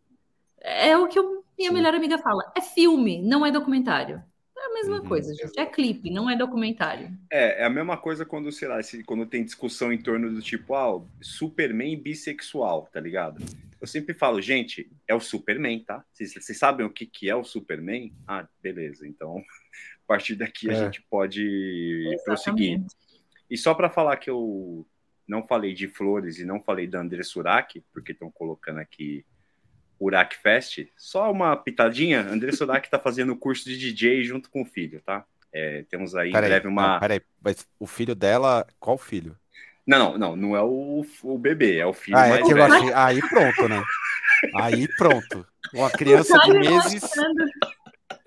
É o que eu- minha Sim. melhor amiga fala. É filme, não é documentário. É a mesma Uhum. coisa, gente. É clipe, não é documentário. É, é a mesma coisa quando, sei lá, se- quando tem discussão em torno do tipo, ah, Superman bissexual, tá ligado? Eu sempre falo, gente, é o Superman, tá? Vocês vocês sabem o que, que é o Superman? Ah, beleza. Então, a partir daqui a É. gente pode prosseguir. Exatamente. E só para falar que eu não falei de Flores e não falei da André Surak, porque estão colocando aqui Urak Fest, só uma pitadinha, André Surak está fazendo o curso de DJ junto com o filho, tá? É, temos aí em Peraí, breve uma. não, peraí, mas o filho dela, qual filho? Não, não, não, não é o, o bebê, é o filho Ah, é mais velho. achei. Aí pronto, né? Aí pronto. Uma criança de meses. mostrando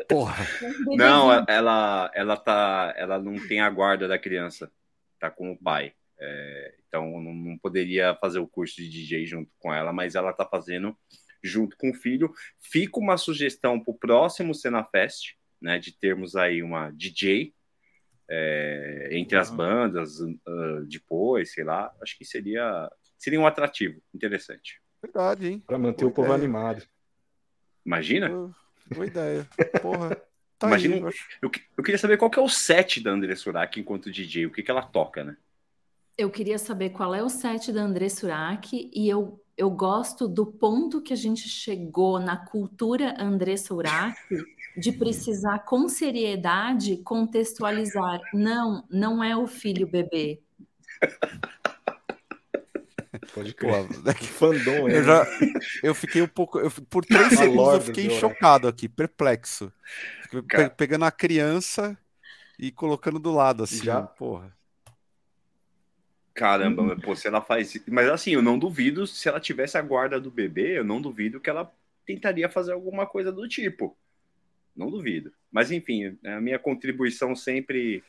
Porra. Não, ela, ela tá, ela não tem a guarda da criança, tá com o pai. É, então não, não poderia fazer o curso de DJ junto com ela, mas ela tá fazendo junto com o filho. Fica uma sugestão para o próximo Cenafest, né, de termos aí uma DJ é, entre as Ah. bandas ah, depois, sei lá. Acho que seria seria um atrativo interessante. Verdade, hein? Para manter Boa o povo ideia. animado. Imagina? Boa, boa ideia. Porra. Tá Imagina aí, eu Eu, eu queria saber qual que é o set da André Surak enquanto DJ, o que, que ela toca, né? Eu queria saber qual é o set da André Surak e eu, eu gosto do ponto que a gente chegou na cultura André Surak de precisar com seriedade contextualizar. Não, não é o filho bebê. Pode crer. Que fandom, é. eu já. Eu fiquei um pouco. eu- por três segundos eu fiquei chocado aqui, perplexo. Pe- pegando a criança e colocando do lado, assim. Já? Porra. Caramba, Uhum. mas, pô, se ela faz isso. Mas assim, eu não duvido, se ela tivesse a guarda do bebê, eu não duvido que ela tentaria fazer alguma coisa do tipo. Não duvido. Mas enfim, é a minha contribuição sempre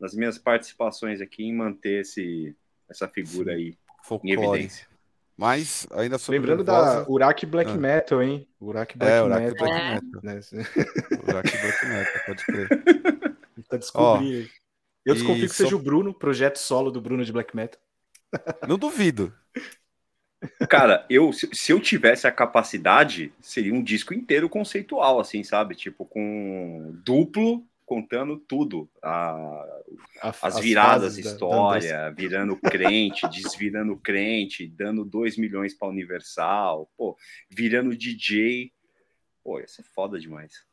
nas minhas participações aqui em manter esse, essa figura aí em Folclore. evidência. Mas ainda sobre Lembrando Nervosa, da Urak Black Ah. Metal, hein? Urak Black É, Urak Metal. Black É. Metal. né? Urak Black Metal, pode crer. Tá descobrindo. Eu desconfio que seja o Bruno, projeto solo do Bruno de Black Metal. Não duvido. Cara, eu, se, eu tivesse a capacidade, seria um disco inteiro conceitual, assim, sabe? Tipo, com duplo contando tudo. A, A- as viradas fases da- da história, virando crente, desvirando crente, dando 2 milhões para Universal, pô, virando DJ. Pô, ia ser foda demais.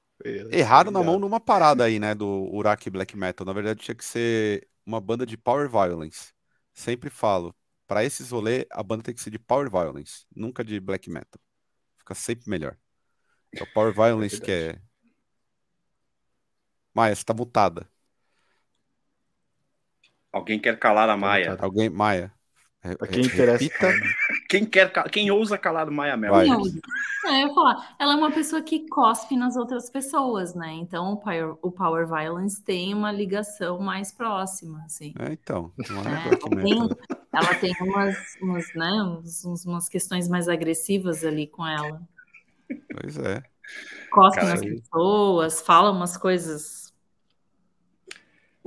Erraram na mão numa parada aí, né? Do Urak Black Metal. Na verdade, tinha que ser uma banda de Power Violence. Sempre falo. Pra esses rolês, a banda tem que ser de Power Violence, nunca de Black Metal. Fica sempre melhor. É o Power Violence que é. Maia, você tá mutada. Alguém quer calar a Maia? Alguém, Maia. Pra quem re- interessa. repita. Quem quer, quem ousa calar a Maia Mel? Não, é, eu ia falar, ela é uma pessoa que cospe nas outras pessoas, né? Então o Power, o Power Violence tem uma ligação mais próxima, assim. É, então. É É, tem, ela tem umas, umas, né, uns- umas questões mais agressivas ali com ela. Pois é. Cospe Cara, nas pessoas, fala umas coisas.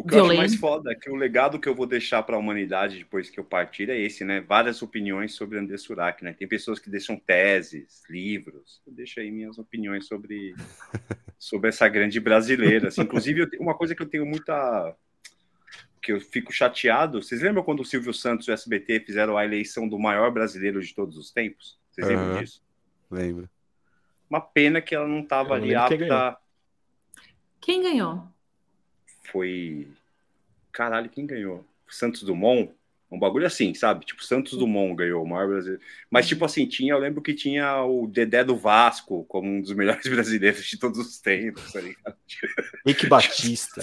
O que eu acho mais foda é que o legado que eu vou deixar para a humanidade depois que eu partir é esse, né? Várias opiniões sobre André Surak, né? Tem pessoas que deixam teses, livros. Eu deixo aí minhas opiniões sobre, sobre essa grande brasileira. assim. Inclusive, eu uma coisa que eu tenho muita. que eu fico chateado. Vocês lembram quando o Silvio Santos e o SBT fizeram a eleição do maior brasileiro de todos os tempos? Vocês lembram Aham. disso? Lembro. Uma pena que ela não estava ali lembro quem ganhou. apta. Quem ganhou? Foi. Caralho, quem ganhou? Santos Dumont? Um bagulho assim, sabe? Tipo, Santos Dumont ganhou o maior brasileiro. Mas, tipo assim, tinha, eu lembro que tinha o Dedé do Vasco como um dos melhores brasileiros de todos os tempos, tá ligado? Rick Batista.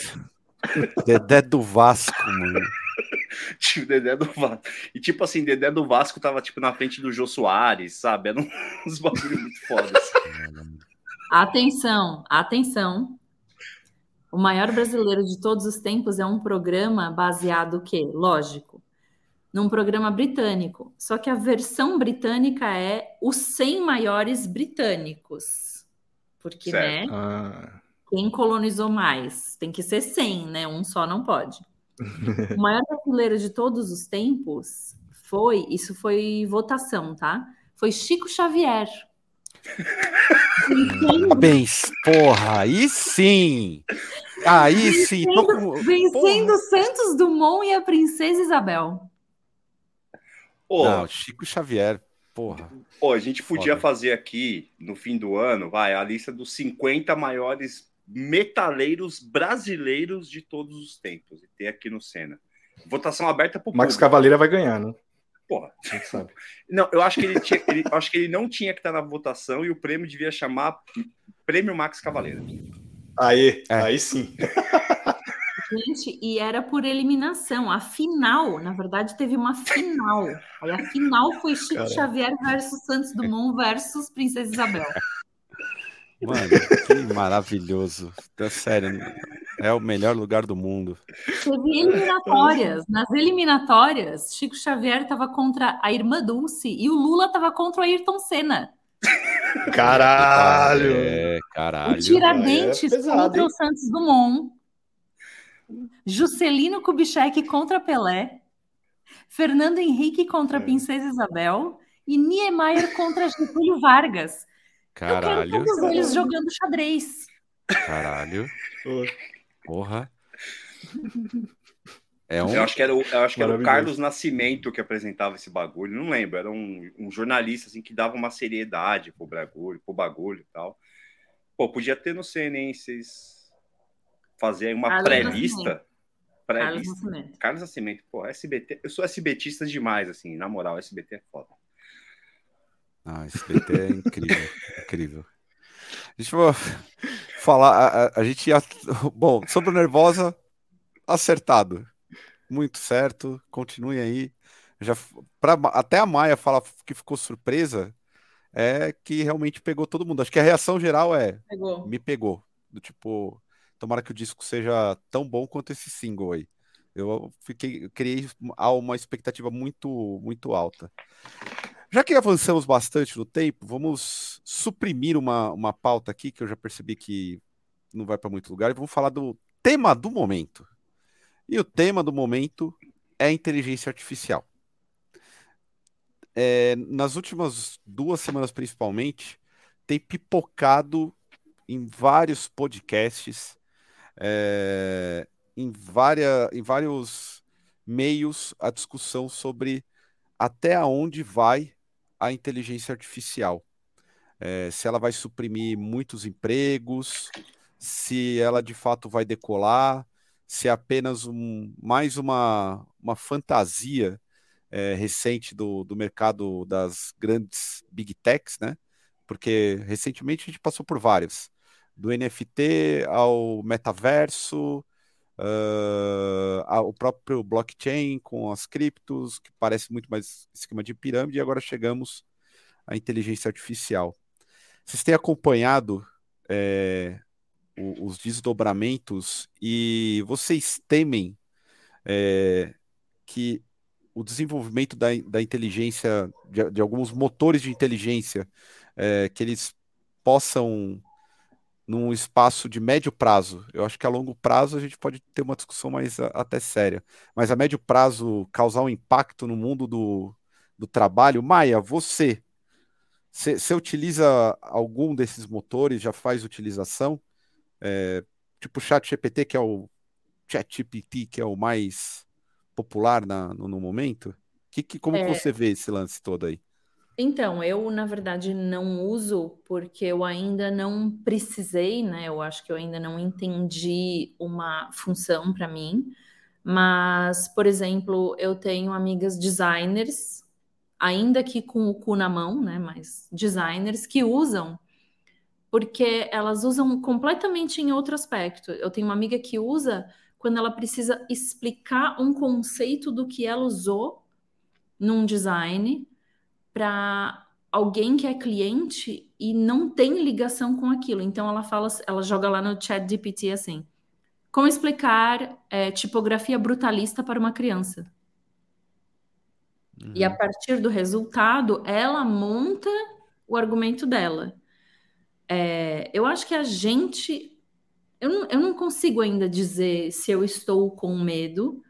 Dedé do Vasco, mano. Tipo, Dedé do Vasco. E, tipo assim, Dedé do Vasco tava, tipo, na frente do Jô Soares, sabe? Era uns bagulho muito fodas. Atenção, atenção. O maior brasileiro de todos os tempos é um programa baseado o quê? Lógico, num programa britânico. Só que a versão britânica é os 100 maiores britânicos. Porque, Certo. né? Ah, quem colonizou mais? Tem que ser 100, né? Um só não pode. o maior brasileiro de todos os tempos foi, isso foi votação, tá? Foi Chico Xavier. Parabéns, porra, aí sim! Aí sim! Vencendo, com... vencendo Santos Dumont e a Princesa Isabel. Oh, Não, Chico Xavier, porra. Oh, a gente podia Foda. fazer aqui, no fim do ano, vai, a lista dos 50 maiores metaleiros brasileiros de todos os tempos. E ter aqui no Senna. Votação aberta para o Max Cavaleira vai ganhar, né? Porra. sabe. Não, eu acho que ele, tinha, ele, acho que ele não tinha que estar na votação e o prêmio devia chamar Prêmio Max Cavaleira. Aí, é. aí sim. Gente, e era por eliminação. A final, na verdade, teve uma final. Aí a final foi Chico Caramba. Xavier versus Santos Dumont versus Princesa Isabel. Mano, que maravilhoso. Tá sério, é o melhor lugar do mundo. Teve eliminatórias. Nas eliminatórias, Chico Xavier estava contra a irmã Dulce e o Lula estava contra o Ayrton Senna. Caralho! É, caralho. O Tiradentes é pesado, contra hein? o Santos Dumont. Juscelino Kubitschek contra Pelé. Fernando Henrique contra a é. Princesa Isabel. E Niemeyer contra Getúlio Vargas. Caralho. Eu quero todos eles jogando xadrez. Caralho. Porra. É um... Eu acho que era, o, eu acho que era o Carlos Nascimento que apresentava esse bagulho, não lembro. Era um, um jornalista assim, que dava uma seriedade pro bagulho, pro bagulho e tal. Pô, podia ter no CNN vocês fazer uma pré-lista. Pré-lista. Carlos Nascimento. Carlos Nascimento, pô, SBT. Eu sou SBTista demais, assim, na moral, SBT é foda. Ah, SBT é incrível, incrível. A gente vai falar, a, a, a gente ia, bom, sobre o Nervosa, acertado, muito certo, continue aí. Já, pra, até a Maia fala que ficou surpresa, é que realmente pegou todo mundo. Acho que a reação geral é, pegou. me pegou, do tipo, tomara que o disco seja tão bom quanto esse single aí. Eu fiquei, eu criei uma expectativa muito, muito alta. Já que avançamos bastante no tempo, vamos suprimir uma, uma pauta aqui que eu já percebi que não vai para muito lugar e vamos falar do tema do momento. E o tema do momento é inteligência artificial. É, nas últimas duas semanas, principalmente, tem pipocado em vários podcasts, é, em, várias, em vários meios, a discussão sobre até onde vai a inteligência artificial. É, se ela vai suprimir muitos empregos, se ela de fato vai decolar, se é apenas um, mais uma, uma fantasia é, recente do, do mercado das grandes big techs, né? Porque recentemente a gente passou por vários, do NFT ao metaverso, uh, ao próprio blockchain com as criptos, que parece muito mais esquema de pirâmide, e agora chegamos à inteligência artificial. Vocês têm acompanhado é, o, os desdobramentos e vocês temem é, que o desenvolvimento da, da inteligência, de, de alguns motores de inteligência, é, que eles possam num espaço de médio prazo. Eu acho que a longo prazo a gente pode ter uma discussão mais a, até séria. Mas a médio prazo causar um impacto no mundo do, do trabalho. Maia, você, você utiliza algum desses motores? Já faz utilização? É, tipo o Chat GPT, que é o Chat GPT, que é o mais popular na, no, no momento? Que, que, como é... que você vê esse lance todo aí? Então, eu, na verdade, não uso porque eu ainda não precisei, né? Eu acho que eu ainda não entendi uma função para mim. Mas, por exemplo, eu tenho amigas designers, ainda que com o cu na mão, né? Mas designers que usam, porque elas usam completamente em outro aspecto. Eu tenho uma amiga que usa quando ela precisa explicar um conceito do que ela usou num design para alguém que é cliente e não tem ligação com aquilo. Então ela fala, ela joga lá no chat GPT assim: como explicar é, tipografia brutalista para uma criança? Uhum. E a partir do resultado, ela monta o argumento dela. É, eu acho que a gente eu não, eu não consigo ainda dizer se eu estou com medo,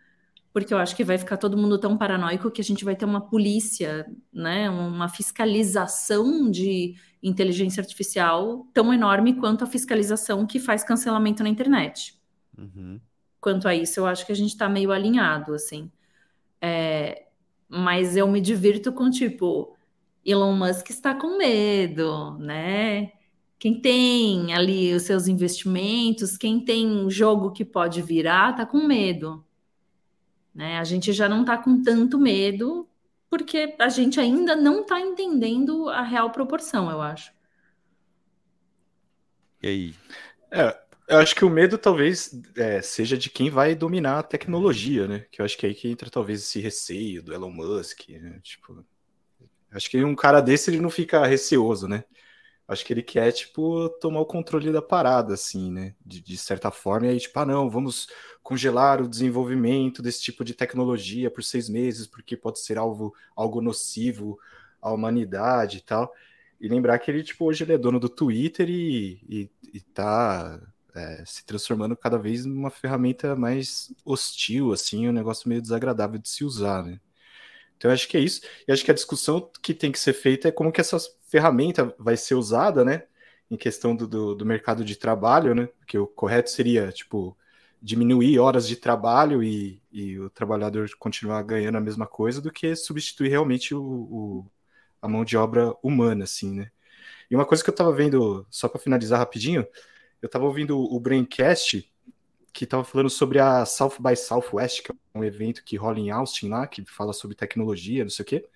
porque eu acho que vai ficar todo mundo tão paranoico que a gente vai ter uma polícia, né, uma fiscalização de inteligência artificial tão enorme quanto a fiscalização que faz cancelamento na internet. Uhum. Quanto a isso, eu acho que a gente está meio alinhado, assim. É, mas eu me divirto com, tipo, Elon Musk está com medo, né? Quem tem ali os seus investimentos, quem tem um jogo que pode virar, tá com medo. Né? A gente já não tá com tanto medo, porque a gente ainda não tá entendendo a real proporção, eu acho. E aí? É, eu acho que o medo talvez é, seja de quem vai dominar a tecnologia, né? Que eu acho que é aí que entra talvez esse receio do Elon Musk, né? Tipo, acho que um cara desse ele não fica receoso, né? Acho que ele quer, tipo, tomar o controle da parada, assim, né? De, de certa forma, e aí, tipo, ah, não, vamos congelar o desenvolvimento desse tipo de tecnologia por seis meses, porque pode ser algo, algo nocivo à humanidade e tal. E lembrar que ele, tipo, hoje ele é dono do Twitter e, e, e tá é, se transformando cada vez numa ferramenta mais hostil, assim, um negócio meio desagradável de se usar, né? Então acho que é isso. E acho que a discussão que tem que ser feita é como que essa ferramenta vai ser usada, né? Em questão do, do, do mercado de trabalho, né? Porque o correto seria, tipo, diminuir horas de trabalho e, e o trabalhador continuar ganhando a mesma coisa do que substituir realmente o, o a mão de obra humana, assim, né? E uma coisa que eu estava vendo, só para finalizar rapidinho, eu estava ouvindo o Braincast, que estava falando sobre a South by Southwest, que é um evento que rola em Austin lá, que fala sobre tecnologia, não sei o quê.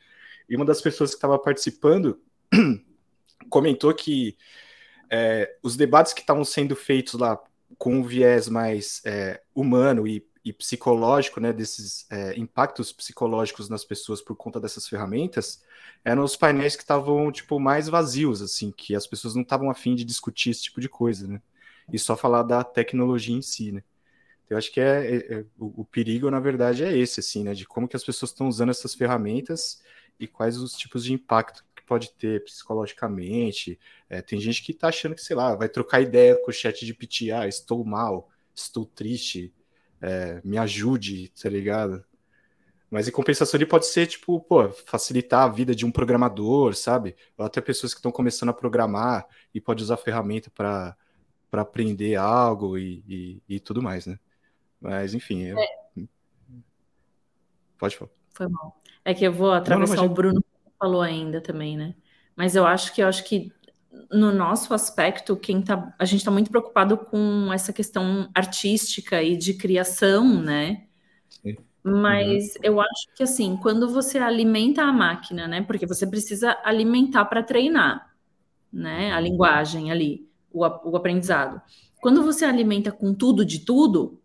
E uma das pessoas que estava participando comentou que é, os debates que estavam sendo feitos lá com um viés mais é, humano e, e, psicológico, né, desses é, impactos psicológicos nas pessoas por conta dessas ferramentas, eram os painéis que estavam tipo mais vazios, assim, que as pessoas não estavam afim de discutir esse tipo de coisa, né? e só falar da tecnologia em si, né? Eu acho que é, é, é o, o, perigo, na verdade, é esse, assim, né? De como que as pessoas estão usando essas ferramentas e quais os tipos de impacto que pode ter psicologicamente. É, tem gente que tá achando que, sei lá, vai trocar ideia com o chat de PT, ah, estou mal, estou triste, é, me ajude, tá ligado? Mas em compensação ele pode ser, tipo, pô, facilitar a vida de um programador, sabe? Ou até pessoas que estão começando a programar e pode usar a ferramenta para para aprender algo e, e, e, tudo mais, né? Mas, enfim, eu... é. pode falar. Foi mal. É que eu vou atravessar não, não, o Bruno falou ainda também, né? Mas eu acho que eu acho que no nosso aspecto, quem tá, a gente está muito preocupado com essa questão artística e de criação, né? Sim. Mas uhum. eu acho que assim, quando você alimenta a máquina, né? Porque você precisa alimentar para treinar, né? A linguagem ali o, o aprendizado. Quando você alimenta com tudo de tudo,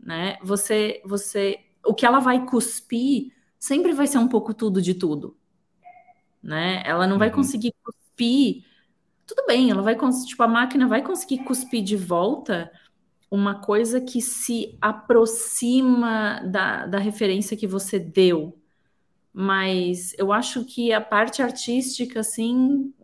né? Você, você, o que ela vai cuspir sempre vai ser um pouco tudo de tudo, né? Ela não vai uhum. conseguir cuspir. Tudo bem, ela vai tipo a máquina vai conseguir cuspir de volta uma coisa que se aproxima da, da referência que você deu. Mas eu acho que a parte artística, assim,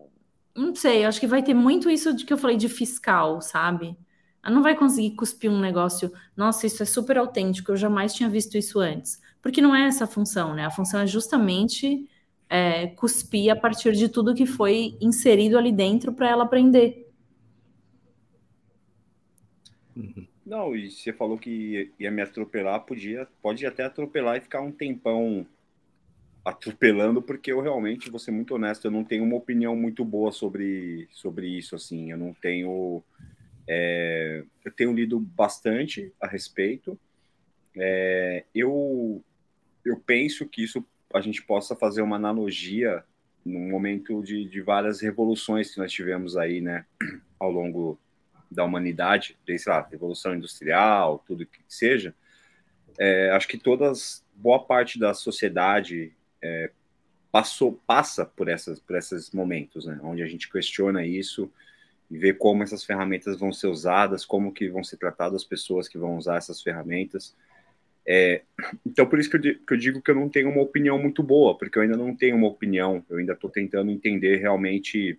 não sei, acho que vai ter muito isso de que eu falei de fiscal, sabe? Ela não vai conseguir cuspir um negócio, nossa, isso é super autêntico, eu jamais tinha visto isso antes. Porque não é essa a função, né? A função é justamente é, cuspir a partir de tudo que foi inserido ali dentro para ela aprender. Uhum. Não, e você falou que ia me atropelar, podia, pode até atropelar e ficar um tempão atropelando, porque eu realmente, vou ser muito honesto, eu não tenho uma opinião muito boa sobre, sobre isso, assim, eu não tenho... É, eu tenho lido bastante a respeito, é, eu, eu penso que isso a gente possa fazer uma analogia num momento de, de várias revoluções que nós tivemos aí, né, ao longo da humanidade, desde, lá, revolução industrial, tudo que seja, é, acho que todas, boa parte da sociedade é, passou, passa por, essas, por esses momentos, né? Onde a gente questiona isso e vê como essas ferramentas vão ser usadas, como que vão ser tratadas as pessoas que vão usar essas ferramentas. É, então, por isso que eu, que eu, digo que eu não tenho uma opinião muito boa, porque eu ainda não tenho uma opinião, eu ainda estou tentando entender realmente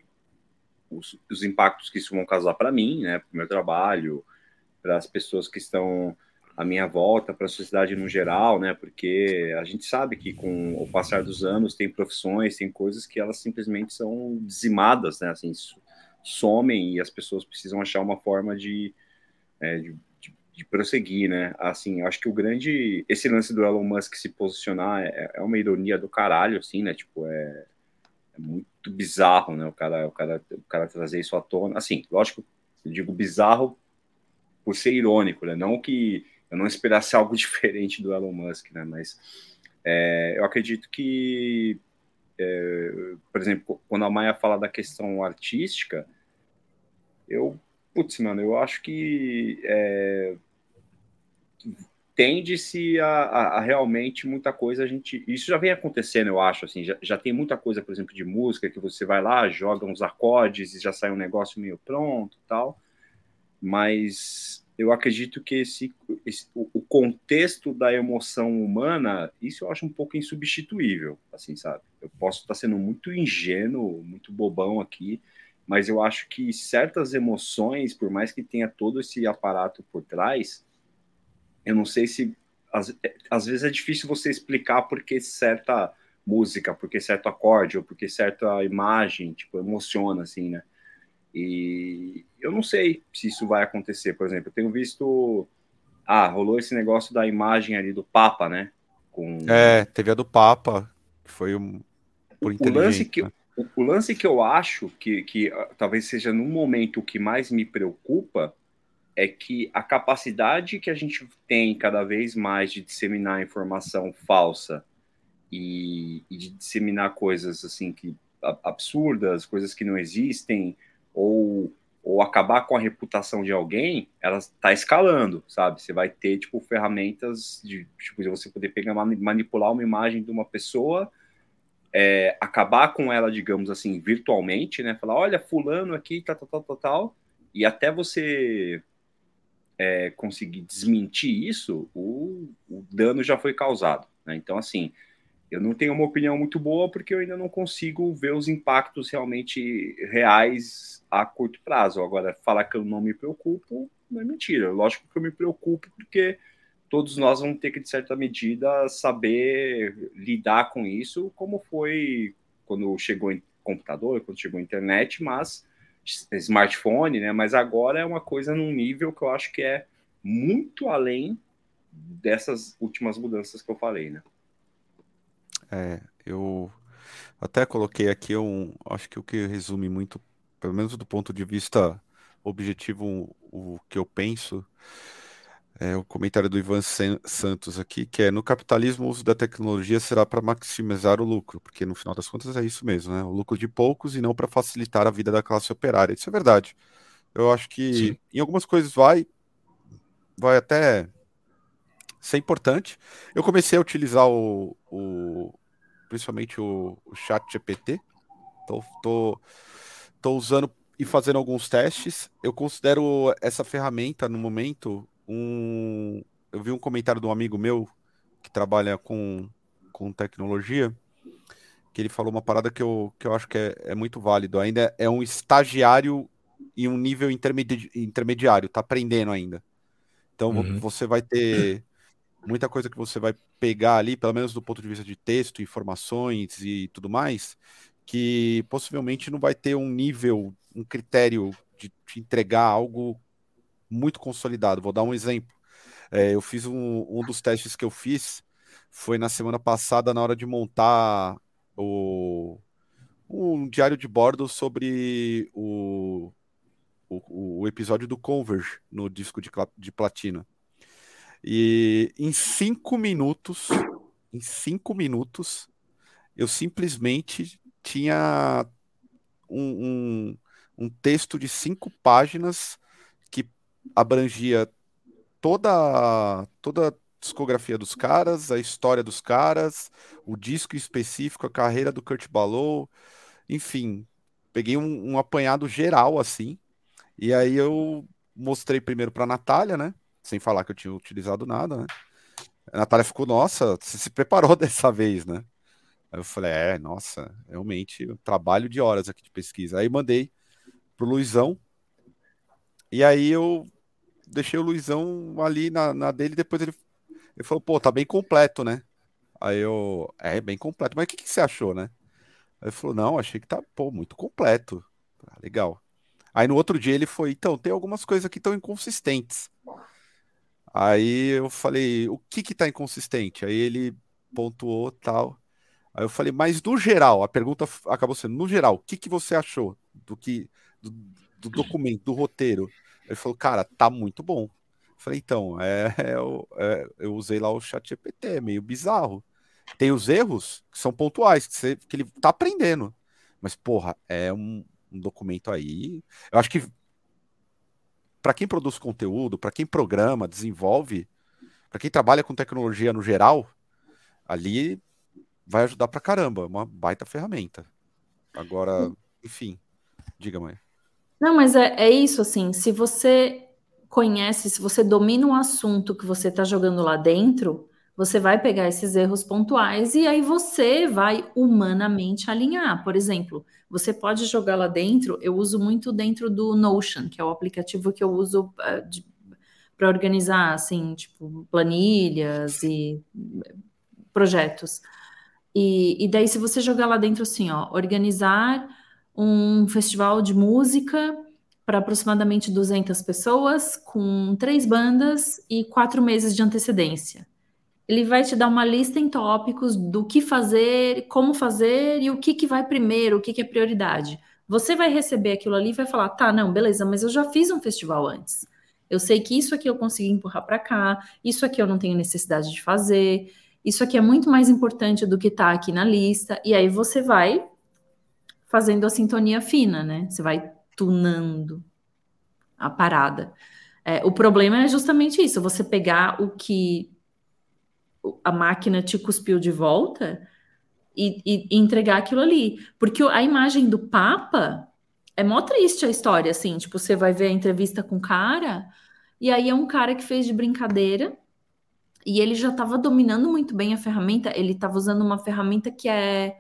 os, os, impactos que isso vão causar para mim, né, para o meu trabalho, para as pessoas que estão à minha volta, para a sociedade no geral, né? Porque a gente sabe que com o passar dos anos tem profissões, tem coisas que elas simplesmente são dizimadas, né? Assim, somem e as pessoas precisam achar uma forma de, é, de, de, prosseguir, né? Assim, acho que o grande esse lance do Elon Musk se posicionar é, é uma ironia do caralho, assim, né? Tipo, é, é muito bizarro, né? O cara, o cara, o cara trazer isso à tona. Assim, lógico, eu digo bizarro por ser irônico, né? Não que eu não esperasse algo diferente do Elon Musk, né? Mas é, eu acredito que, é, por exemplo, quando a Maia fala da questão artística, eu, putz, mano, eu acho que é, tende-se a, a, a, realmente muita coisa a gente isso já vem acontecendo eu acho assim já, já tem muita coisa por exemplo de música que você vai lá joga uns acordes e já sai um negócio meio pronto tal mas eu acredito que esse, esse o, o contexto da emoção humana isso eu acho um pouco insubstituível assim sabe? Eu posso estar sendo muito ingênuo muito bobão aqui mas eu acho que certas emoções por mais que tenha todo esse aparato por trás eu não sei se às, às vezes é difícil você explicar porque certa música, porque certo acorde ou porque certa imagem, tipo, emociona assim, né? E eu não sei se isso vai acontecer, por exemplo, eu tenho visto ah, rolou esse negócio da imagem ali do Papa, né? Com... É, teve a do Papa, que foi um por o lance que o, o lance que eu acho que, que uh, talvez seja no momento o que mais me preocupa é que a capacidade que a gente tem cada vez mais de disseminar informação falsa e, e de disseminar coisas assim que absurdas, coisas que não existem, ou, ou acabar com a reputação de alguém, ela está escalando, sabe? Você vai ter tipo ferramentas de tipo de você poder pegar manipular uma imagem de uma pessoa, é, acabar com ela, digamos assim, virtualmente, né? Falar, olha, fulano aqui, tal, tal, tal, tal, tal e até você é, conseguir desmentir isso, o, o, dano já foi causado. Né? Então, assim, eu não tenho uma opinião muito boa porque eu ainda não consigo ver os impactos realmente reais a curto prazo. Agora, falar que eu não me preocupo não é mentira. Lógico que eu me preocupo porque todos nós vamos ter que, de certa medida, saber lidar com isso, como foi quando chegou em computador, quando chegou a internet, mas smartphone, né? Mas agora é uma coisa num nível que eu acho que é muito além dessas últimas mudanças que eu falei, né? É, eu até coloquei aqui um, acho que o que resume muito, pelo menos do ponto de vista objetivo, o, o que eu penso, é, o comentário do Ivan Santos aqui, que é no capitalismo o uso da tecnologia será para maximizar o lucro, porque no final das contas é isso mesmo, né? O lucro de poucos e não para facilitar a vida da classe operária. Isso é verdade. Eu acho que Sim. em algumas coisas vai, vai até ser importante. Eu comecei a utilizar o, o principalmente o, o chat GPT. Tô, tô, tô usando e fazendo alguns testes. Eu considero essa ferramenta no momento um. Eu vi um comentário de um amigo meu que trabalha com, com tecnologia, que ele falou uma parada que eu, que eu acho que é, é muito válido. Ainda é um estagiário em um nível intermedi intermediário, tá aprendendo ainda. Então uhum. você vai ter muita coisa que você vai pegar ali, pelo menos do ponto de vista de texto, informações e tudo mais, que possivelmente não vai ter um nível, um critério de te entregar algo muito consolidado. Vou dar um exemplo. É, eu fiz um, um dos testes que eu fiz foi na semana passada na hora de montar o, um diário de bordo sobre o, o, o episódio do Converge no disco de, de platina. E em cinco minutos, em cinco minutos, eu simplesmente tinha um, um, um texto de cinco páginas abrangia toda toda a discografia dos caras, a história dos caras, o disco específico, a carreira do Kurt Balow, enfim, peguei um, um apanhado geral assim. E aí eu mostrei primeiro para Natália, né? Sem falar que eu tinha utilizado nada, né? A Natália ficou, nossa, você se preparou dessa vez, né? Aí eu falei, é, nossa, realmente, um trabalho de horas aqui de pesquisa. Aí mandei pro Luizão, e aí eu deixei o Luizão ali na, na dele, depois ele, ele falou, pô, tá bem completo, né? Aí eu, é, bem completo. Mas o que, que você achou, né? Aí ele falou, não, achei que tá, pô, muito completo. Ah, legal. Aí no outro dia ele foi, então, tem algumas coisas que estão inconsistentes. Aí eu falei, o que que tá inconsistente? Aí ele pontuou tal. Aí eu falei, mas no geral, a pergunta acabou sendo, no geral, o que que você achou do que do, do documento, do roteiro? Ele falou, cara, tá muito bom. Eu falei, então, é, é, é, eu usei lá o chat GPT, é meio bizarro. Tem os erros que são pontuais, que, você, que ele tá aprendendo. Mas, porra, é um, um documento aí. Eu acho que para quem produz conteúdo, para quem programa, desenvolve, para quem trabalha com tecnologia no geral, ali vai ajudar pra caramba, uma baita ferramenta. Agora, enfim, diga, mãe. Não, mas é, é isso, assim, se você conhece, se você domina o assunto que você está jogando lá dentro, você vai pegar esses erros pontuais e aí você vai humanamente alinhar. Por exemplo, você pode jogar lá dentro, eu uso muito dentro do Notion, que é o aplicativo que eu uso eh, para organizar, assim, tipo, planilhas e projetos. E, e daí, se você jogar lá dentro assim, ó, organizar um festival de música para aproximadamente 200 pessoas, com três bandas e quatro meses de antecedência ele vai te dar uma lista em tópicos do que fazer, como fazer e o que, que vai primeiro, o que, que é prioridade. Você vai receber aquilo ali e vai falar: tá, não, beleza, mas eu já fiz um festival antes. Eu sei que isso aqui eu consegui empurrar para cá, isso aqui eu não tenho necessidade de fazer, isso aqui é muito mais importante do que tá aqui na lista. E aí você vai fazendo a sintonia fina, né? Você vai tunando a parada. É, o problema é justamente isso: você pegar o que a máquina te cuspiu de volta e, e, e, entregar aquilo ali. Porque a imagem do Papa é mó triste a história, assim. Tipo, você vai ver a entrevista com o cara, e aí é um cara que fez de brincadeira, e ele já estava dominando muito bem a ferramenta. Ele estava usando uma ferramenta que é.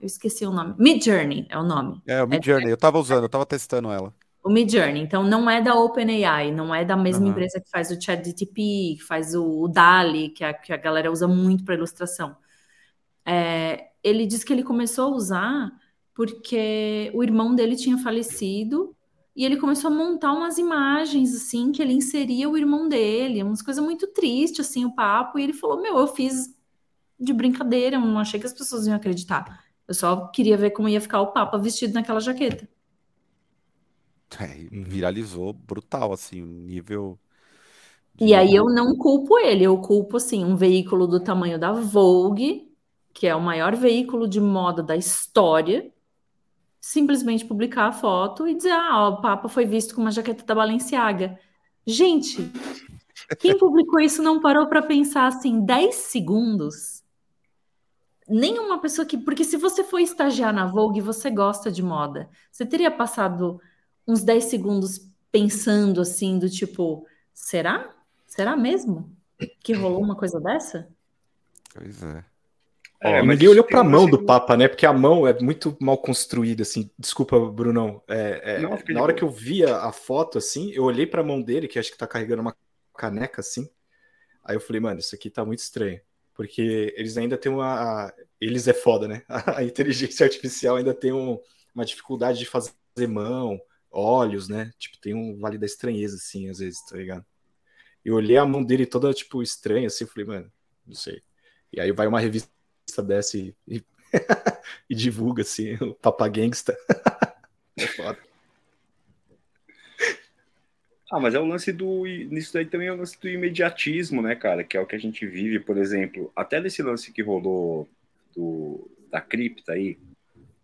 Eu esqueci o nome. Mid Journey é o nome. É, o Mid Journey. É... Eu estava usando, eu estava testando ela o Midjourney. Então, não é da OpenAI, não é da mesma uhum. empresa que faz o ChatGTP, que faz o, o DALI, que a, que a galera usa muito para ilustração. É, ele diz que ele começou a usar porque o irmão dele tinha falecido e ele começou a montar umas imagens assim que ele inseria o irmão dele, umas coisas muito tristes assim o papo e ele falou: "Meu, eu fiz de brincadeira, eu não achei que as pessoas iam acreditar. Eu só queria ver como ia ficar o papa vestido naquela jaqueta". É, viralizou brutal, assim, nível. E aí eu não culpo ele, eu culpo assim um veículo do tamanho da Vogue, que é o maior veículo de moda da história, simplesmente publicar a foto e dizer: ah, o Papa foi visto com uma jaqueta da Balenciaga. Gente, quem publicou isso não parou para pensar assim 10 segundos? Nenhuma pessoa que. Porque se você for estagiar na Vogue, você gosta de moda. Você teria passado uns 10 segundos pensando assim, do tipo, será? Será mesmo que rolou uma coisa dessa? Pois é. É, ninguém olhou para a mão do Papa, né? Porque a mão é muito mal construída, assim. Desculpa, Brunão. É, é, Não, na hora que eu via a foto, assim, eu olhei para a mão dele, que acho que tá carregando uma caneca, assim. Aí eu falei, mano, isso aqui tá muito estranho. Porque eles ainda têm uma. Eles é foda, né? A inteligência artificial ainda tem um, uma dificuldade de fazer mão, olhos, né? Tipo, tem um vale da estranheza, assim, às vezes, tá ligado? Eu olhei a mão dele toda, tipo, estranha, assim, falei, mano, não sei. E aí vai uma revista dessa e, e, e divulga, assim, o Papa Gangsta. é foda. Ah, mas é o lance do. Nisso daí também é o lance do imediatismo, né, cara? Que é o que a gente vive, por exemplo, até nesse lance que rolou do, da cripta aí.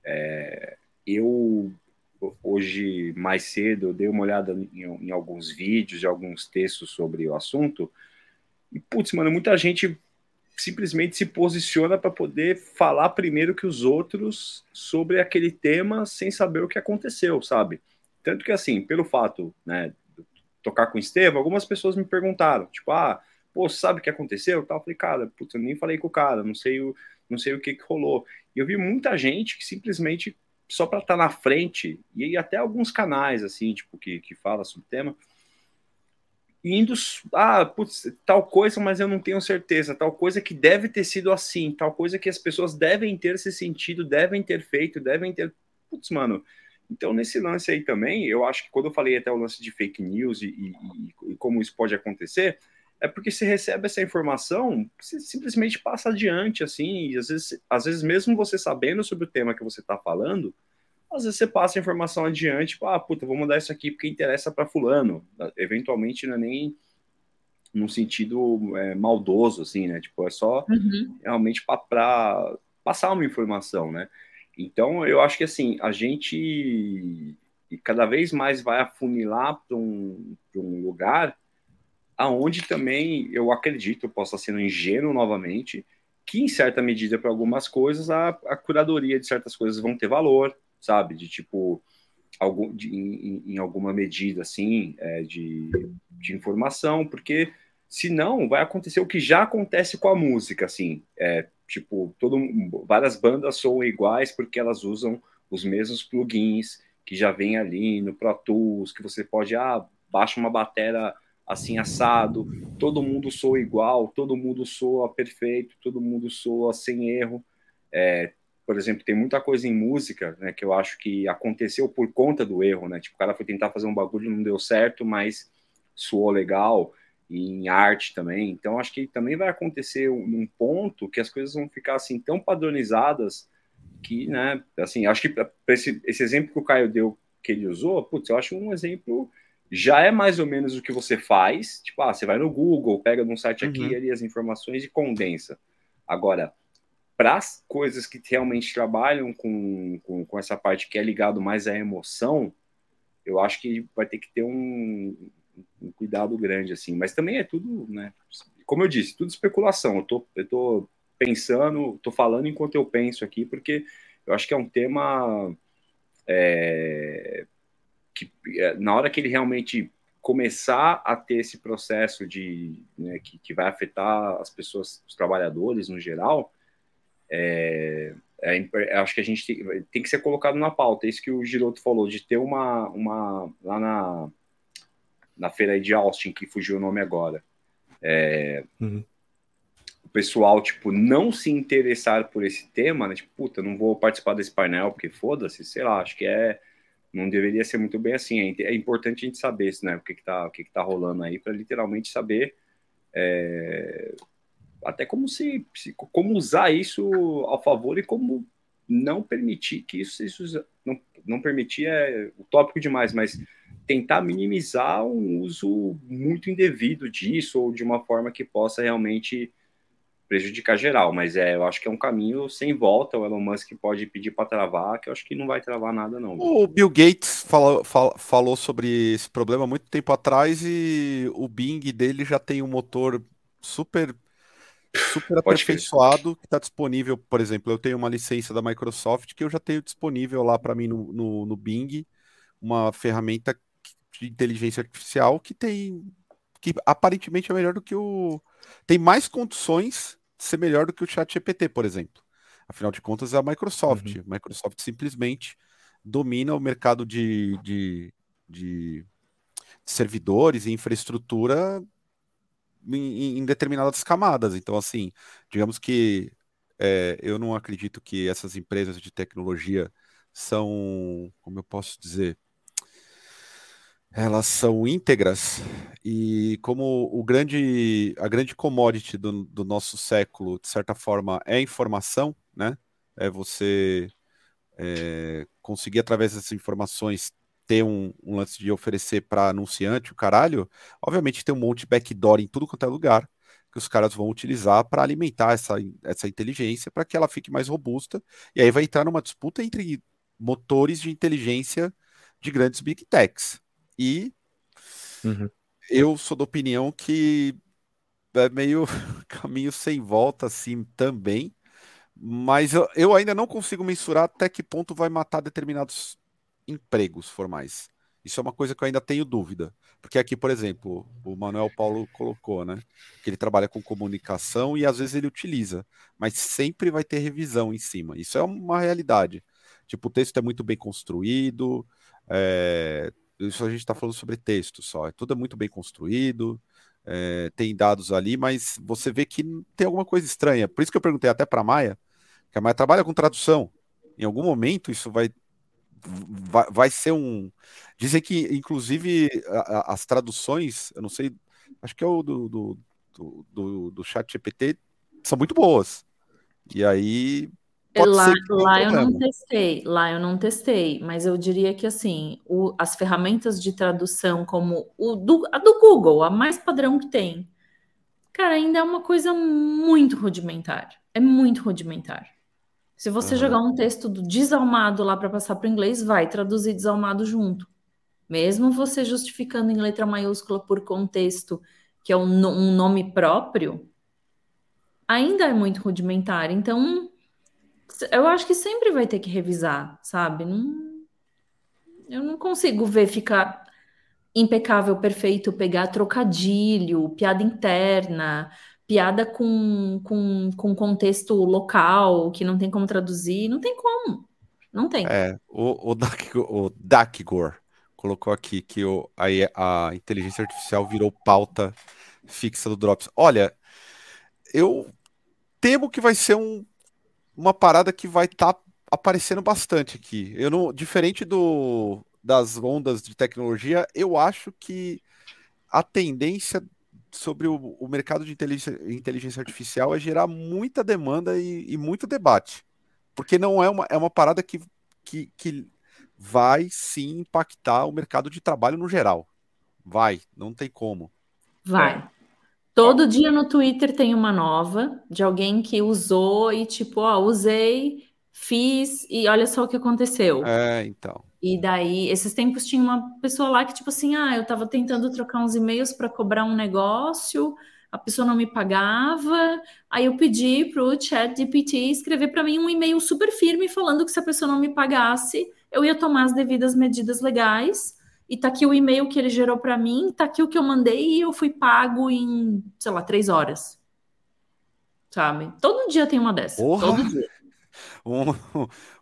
É, eu hoje mais cedo eu dei uma olhada em, em alguns vídeos e alguns textos sobre o assunto. E, putz, mano, muita gente simplesmente se posiciona para poder falar primeiro que os outros sobre aquele tema sem saber o que aconteceu, sabe? Tanto que, assim, pelo fato, né, tocar com o Estevam, algumas pessoas me perguntaram, tipo, ah, pô, sabe o que aconteceu? Eu falei, cara, putz, eu nem falei com o cara, não sei o, não sei o que, que rolou. E eu vi muita gente que simplesmente só para estar tá na frente, e até alguns canais, assim, tipo, que, que fala sobre o tema, indo, ah, putz, tal coisa, mas eu não tenho certeza, tal coisa que deve ter sido assim, tal coisa que as pessoas devem ter se sentido, devem ter feito, devem ter. Putz, mano. Então, nesse lance aí também, eu acho que quando eu falei até o lance de fake news e, e, e como isso pode acontecer, é porque você recebe essa informação, você simplesmente passa adiante, assim, e às vezes, às vezes mesmo você sabendo sobre o tema que você está falando, às vezes você passa a informação adiante, tipo, ah, puta, vou mandar isso aqui porque interessa para fulano. Eventualmente não é nem num sentido é, maldoso, assim, né? Tipo, é só uhum. realmente para passar uma informação, né? Então, eu acho que, assim, a gente cada vez mais vai afunilar para um, um lugar aonde também eu acredito, posso estar sendo ingênuo novamente, que em certa medida para algumas coisas a, a, curadoria de certas coisas vão ter valor, sabe? De tipo algum, de, em, em, alguma medida assim é, de, de informação, porque senão vai acontecer o que já acontece com a música, assim, é, tipo todo várias bandas soam iguais porque elas usam os mesmos plugins que já vem ali no Pro Tools, que você pode ah baixa uma bateria assim assado, todo mundo soa igual, todo mundo soa perfeito, todo mundo soa sem erro. É, por exemplo, tem muita coisa em música, né, que eu acho que aconteceu por conta do erro, né? Tipo, o cara foi tentar fazer um bagulho não deu certo, mas soou legal e em arte também. Então acho que também vai acontecer um ponto que as coisas vão ficar assim tão padronizadas que, né, assim, acho que esse, esse exemplo que o Caio deu que ele usou, putz, eu acho um exemplo já é mais ou menos o que você faz. Tipo, ah, você vai no Google, pega num site aqui uhum. ali as informações e condensa. Agora, para as coisas que realmente trabalham com, com, com, essa parte que é ligado mais à emoção, eu acho que vai ter que ter um, um, cuidado grande, assim. Mas também é tudo, né? Como eu disse, tudo especulação. Eu tô, eu tô pensando, tô falando enquanto eu penso aqui, porque eu acho que é um tema é, que é, na hora que ele realmente começar a ter esse processo de né, que, que, vai afetar as pessoas, os trabalhadores no geral, é, é, acho que a gente tem, tem, que ser colocado na pauta. É isso que o Giroto falou de ter uma, uma lá na, na feira de Austin que fugiu o nome agora. É, uhum. O pessoal tipo não se interessar por esse tema, né? Tipo, puta, não vou participar desse painel porque foda-se, sei lá. Acho que é não deveria ser muito bem assim. É, é importante a gente saber né, o que está que que tá rolando aí, para literalmente saber é, até como se, se, como usar isso ao favor e como não permitir que isso, isso não, não permitir é utópico demais, mas tentar minimizar um uso muito indevido disso ou de uma forma que possa realmente prejudicar geral, mas é, eu acho que é um caminho sem volta. O Elon Musk pode pedir para travar, que eu acho que não vai travar nada, não. O Bill Gates falou, falou sobre esse problema muito tempo atrás e o Bing dele já tem um motor super super aperfeiçoado que está disponível. Por exemplo, eu tenho uma licença da Microsoft que eu já tenho disponível lá para mim no, no, no Bing, uma ferramenta de inteligência artificial que tem que aparentemente é melhor do que o tem mais condições de ser melhor do que o Chat GPT, por exemplo. Afinal de contas, é a Microsoft. Uhum. A Microsoft simplesmente domina o mercado de, de, de servidores e infraestrutura em, em, determinadas camadas. Então, assim, digamos que é, eu não acredito que essas empresas de tecnologia são, como eu posso dizer, elas são íntegras e como o grande, a grande commodity do, do nosso século, de certa forma, é informação, né? É você é, conseguir, através dessas informações, ter um, um lance de oferecer para anunciante, o caralho, obviamente tem um monte de backdoor em tudo quanto é lugar que os caras vão utilizar para alimentar essa, essa inteligência para que ela fique mais robusta. E aí vai entrar numa disputa entre motores de inteligência de grandes big techs. E uhum. eu sou da opinião que é meio caminho sem volta assim também. Mas eu, eu ainda não consigo mensurar até que ponto vai matar determinados empregos formais. Isso é uma coisa que eu ainda tenho dúvida. Porque aqui, por exemplo, o Manuel Paulo colocou, né? Que ele trabalha com comunicação e às vezes ele utiliza, mas sempre vai ter revisão em cima. Isso é uma realidade. Tipo, o texto é muito bem construído, é, Isso a gente está falando sobre texto só. É tudo é muito bem construído, é, tem dados ali, mas você vê que tem alguma coisa estranha. Por isso que eu perguntei até para a Maia, que a Maia trabalha com tradução. Em algum momento isso vai, vai, vai ser um. Dizem que, inclusive, a, a, as traduções, eu não sei, acho que é o do, do, do, do, do chat GPT, são muito boas. E aí lá, lá eu não testei, lá eu não testei, mas eu diria que assim, o, as ferramentas de tradução como o do, a do Google, a mais padrão que tem, cara, ainda é uma coisa muito rudimentar. É muito rudimentar. Se você uhum. jogar um texto do desalmado lá para passar para o inglês, vai traduzir desalmado junto. Mesmo você justificando em letra maiúscula por contexto, que é um, um nome próprio, ainda é muito rudimentar. Então, eu acho que sempre vai ter que revisar, sabe? Não, eu não consigo ver ficar impecável, perfeito, pegar trocadilho, piada interna, piada com, com, com contexto local, que não tem como traduzir, não tem como. Não tem. É, o, o, Dak, o Dakgor colocou aqui que o, aí a inteligência artificial virou pauta fixa do Drops. Olha, eu temo que vai ser um uma parada que vai estar tá aparecendo bastante aqui. Eu não, diferente do das ondas de tecnologia, eu acho que a tendência sobre o, o mercado de inteligência, inteligência, artificial é gerar muita demanda e, e, muito debate. Porque não é uma, é uma parada que, que, que vai sim impactar o mercado de trabalho no geral. Vai, não tem como. Vai. Todo dia no Twitter tem uma nova de alguém que usou e tipo, ó, usei, fiz e olha só o que aconteceu. É, então. E daí, esses tempos tinha uma pessoa lá que tipo assim, ah, eu tava tentando trocar uns e-mails para cobrar um negócio, a pessoa não me pagava, aí eu pedi pro chat GPT escrever para mim um e-mail super firme falando que se a pessoa não me pagasse, eu ia tomar as devidas medidas legais e tá aqui o e-mail que ele gerou para mim, tá aqui o que eu mandei e eu fui pago em, sei lá, três horas. Sabe? Todo dia tem uma dessa. Porra. Todo dia. Um,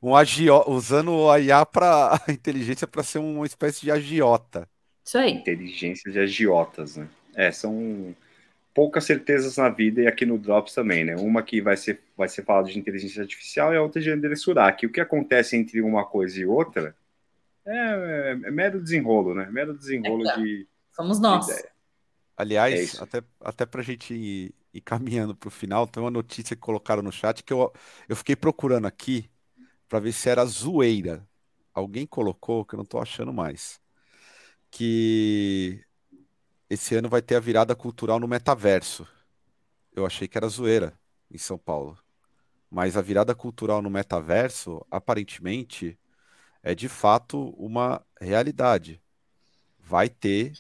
um agio, usando o IA para a inteligência para ser uma espécie de agiota. Isso aí. Inteligência de agiotas, né? É, são poucas certezas na vida e aqui no Drops também, né? Uma que vai ser, vai ser falada de inteligência artificial e a outra de André Surak. O que acontece entre uma coisa e outra é, é, mero desenrolo, né? Mero desenrolo é, de. Somos nós. De Aliás, é até, até para a gente ir, ir caminhando para o final, tem uma notícia que colocaram no chat que eu, eu fiquei procurando aqui para ver se era zoeira. Alguém colocou, que eu não estou achando mais. Que esse ano vai ter a virada cultural no metaverso. Eu achei que era zoeira em São Paulo. Mas a virada cultural no metaverso, aparentemente, é de fato uma realidade. Vai ter,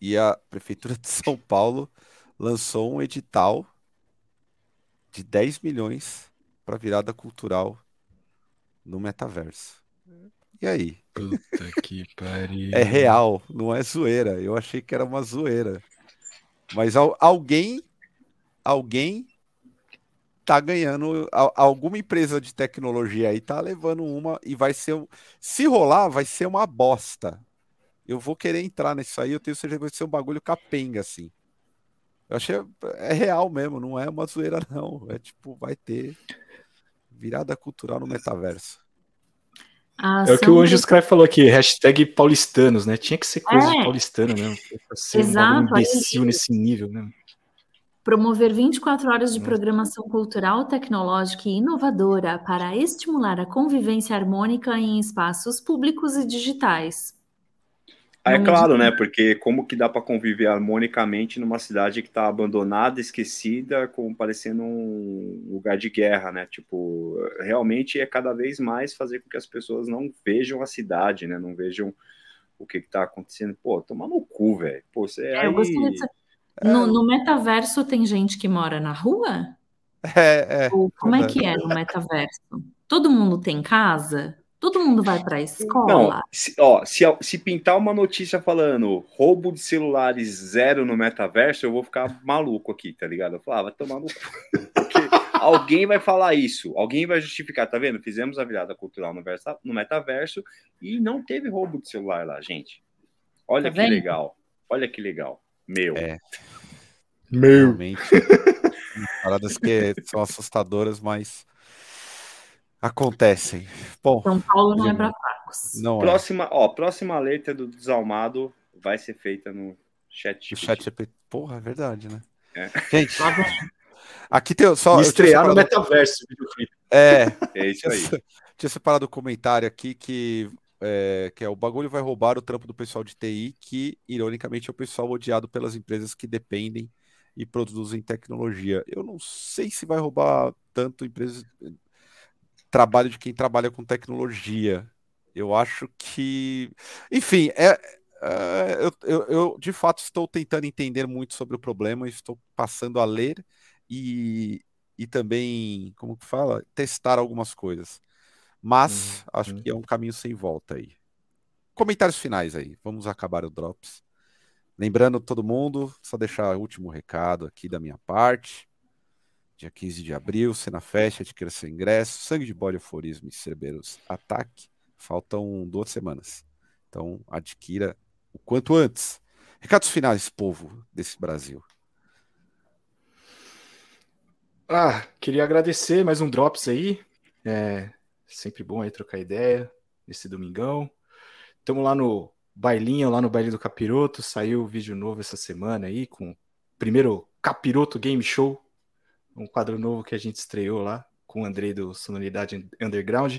e a Prefeitura de São Paulo lançou um edital de 10 milhões para virada cultural no metaverso. E aí? Puta que pariu. É real, não é zoeira. Eu achei que era uma zoeira. Mas alguém, alguém tá ganhando. Alguma empresa de tecnologia aí tá levando uma e vai ser. Se rolar, vai ser uma bosta. Eu vou querer entrar nisso aí, eu tenho certeza que vai ser um bagulho capenga, assim. Eu achei. É real mesmo, não é uma zoeira, não. É tipo, vai ter virada cultural no metaverso. Ah, é o que o Anjo Sky falou aqui, hashtag paulistanos, né? Tinha que ser coisa é. de paulistano mesmo. Ser Exato, um imbecil nesse nível, né? Promover 24 horas de programação cultural, tecnológica e inovadora para estimular a convivência harmônica em espaços públicos e digitais. Ah, é claro, né? Porque como que dá para conviver harmonicamente numa cidade que está abandonada, esquecida, como parecendo um lugar de guerra, né? Tipo, realmente é cada vez mais fazer com que as pessoas não vejam a cidade, né? Não vejam o que está acontecendo. Pô, toma no cu, velho. Pô, você é, aí... eu gostaria de no, no, metaverso tem gente que mora na rua? É, é. Ou como é que é no metaverso? Todo mundo tem casa? Todo mundo vai para a escola? Não, se, ó, se, se, pintar uma notícia falando roubo de celulares zero no metaverso, eu vou ficar maluco aqui, tá ligado? Eu falava, ah, tomar no. Porque alguém vai falar isso, alguém vai justificar, tá vendo? Fizemos a virada cultural no, versa, no metaverso e não teve roubo de celular lá, gente. Olha Tá que vendo? legal. Olha que legal. Meu. É. Meu. Realmente. paradas que são assustadoras, mas acontecem. Bom, São Paulo não é para fracos. não é. Próxima, ó, próxima letra do desalmado vai ser feita no chat. O chat GPT. Porra, é verdade, né? É. Gente, aqui tem só. E eu tinha estrear no separado- metaverso. É, É isso aí. tinha, tinha separado o comentário aqui que é, que é o bagulho vai roubar o trampo do pessoal de TI, que ironicamente é o pessoal odiado pelas empresas que dependem e produzem tecnologia. Eu não sei se vai roubar tanto empresas trabalho de quem trabalha com tecnologia. Eu acho que, enfim, é, é, eu, eu, de fato estou tentando entender muito sobre o problema, estou passando a ler e, e também, como que fala, testar algumas coisas. Mas Uhum, acho uhum. que é um caminho sem volta aí. Comentários finais aí. Vamos acabar o Drops. Lembrando todo mundo, só deixar o último recado aqui da minha parte. Dia 15 de abril, cena fecha, adquira seu ingresso. Sangue de bode, aforismo e Cerberus ataque. Faltam duas semanas. Então adquira o quanto antes. Recados finais, povo desse Brasil. Ah, queria agradecer mais um Drops aí. É sempre bom aí trocar ideia nesse domingão. Estamos lá no bailinho, lá no baile do Capiroto. Saiu vídeo novo essa semana aí com o primeiro Capiroto Game Show, um quadro novo que a gente estreou lá com o Andrei do Sonoridade Underground.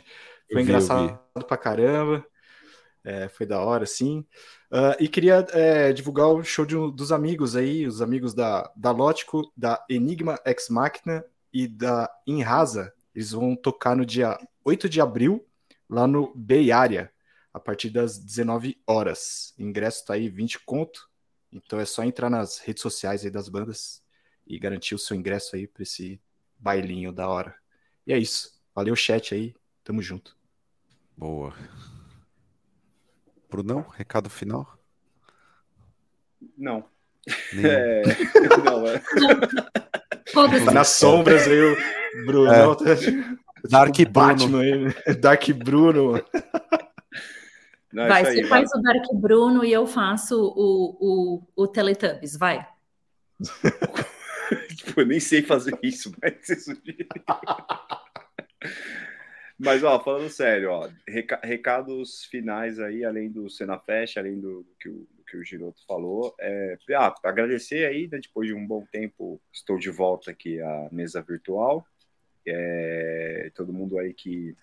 Foi vi, engraçado pra caramba. É, foi da hora, sim. Ah, e queria é, divulgar o show de um- dos amigos aí, os amigos da, da Lótico, da Enigma Ex Machina e da Inrasa. Eles vão tocar no dia 8 de abril, lá no Bay Area, a partir das 19 horas. O ingresso tá aí 20 conto, então é só entrar nas redes sociais aí das bandas e garantir o seu ingresso aí para esse bailinho da hora. E é isso. Valeu, chat aí. Tamo junto. Boa. Brunão, recado final? Não. Nenhum. É, não, é. Foda-se. Nas sombras aí o Bruno. tá- Dark tipo Batman aí, né? Dark Bruno. Não, é Vai, aí, você faz o Dark Bruno e eu faço o, o, o Teletubbies, vai. Tipo, eu nem sei fazer isso, mas isso. Mas, ó, falando sério, ó, reca- recados finais aí, além do Cena Fest, além do, do que, o, do que o Giroto falou, é, ah, agradecer aí, né, depois de um bom tempo, estou de volta aqui à mesa virtual, é, todo mundo aí que,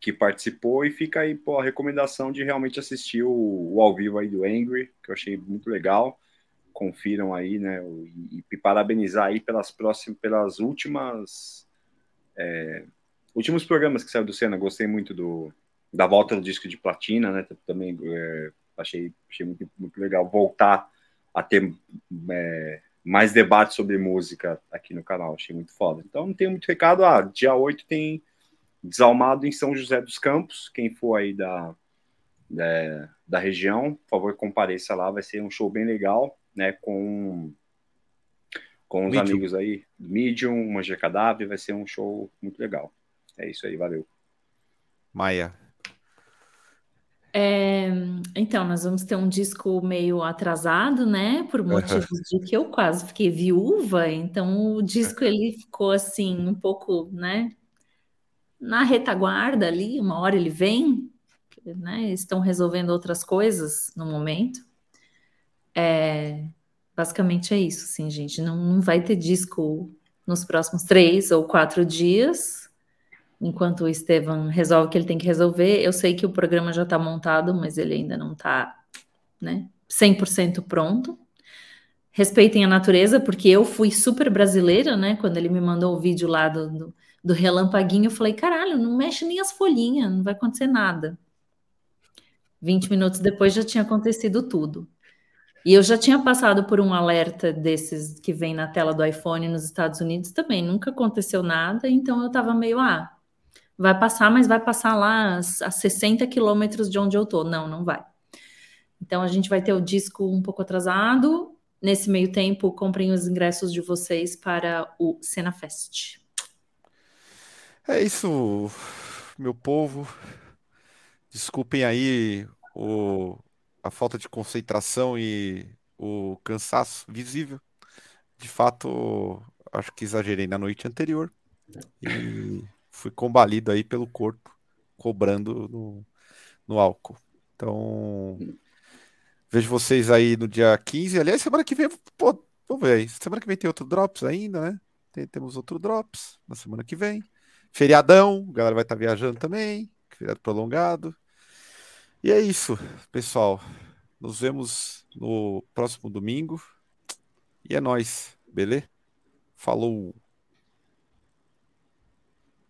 que participou, e fica aí, pô, a recomendação de realmente assistir o, o ao vivo aí do Angry, que eu achei muito legal, confiram aí, né, e, e parabenizar aí pelas próximas, pelas últimas é, últimos programas que saiu do Senna, gostei muito do da volta do disco de platina, né? Também é, achei, achei muito, muito legal voltar a ter é, mais debate sobre música aqui no canal, achei muito foda. Então não tem muito recado. Ah, dia 8 tem Desalmado em São José dos Campos. Quem for aí da, da, da região, por favor, compareça lá, vai ser um show bem legal, né? Com com os Medium. amigos aí do Medium, Magia Cadáver, vai ser um show muito legal. É isso aí, valeu. Maia. É, então, nós vamos ter um disco meio atrasado, né? Por motivos de que eu quase fiquei viúva, então o disco ele ficou assim, um pouco, né? Na retaguarda ali, uma hora ele vem, né? Estão resolvendo outras coisas no momento. É, basicamente é isso, assim, gente. Não, não vai ter disco nos próximos três ou quatro dias enquanto o Estevam resolve o que ele tem que resolver. Eu sei que o programa já está montado, mas ele ainda não está né, 100% pronto. Respeitem a natureza, porque eu fui super brasileira, né? Quando ele me mandou o vídeo lá do, do, do relampaguinho, eu falei: caralho, não mexe nem as folhinhas, não vai acontecer nada. 20 minutos depois já tinha acontecido tudo. E eu já tinha passado por um alerta desses que vem na tela do iPhone nos Estados Unidos também, nunca aconteceu nada, então eu estava meio, ah, vai passar, mas vai passar lá a 60 quilômetros de onde eu tô. Não, não vai. Então a gente vai ter o disco um pouco atrasado. Nesse meio tempo, comprem os ingressos de vocês para o Cena Fest. É isso, meu povo. Desculpem aí o, a falta de concentração e o cansaço visível. De fato, acho que exagerei na noite anterior e fui combalido aí pelo corpo, cobrando no, no álcool. Então, vejo vocês aí no dia 15. Aliás, semana que vem, pô, vamos ver aí. Semana que vem tem outro Drops ainda, né? Tem, temos outro Drops na semana que vem. Feriadão, a galera vai estar tá viajando também, feriado prolongado. E é isso, pessoal. Nos vemos no próximo domingo. E é nóis, beleza? Falou!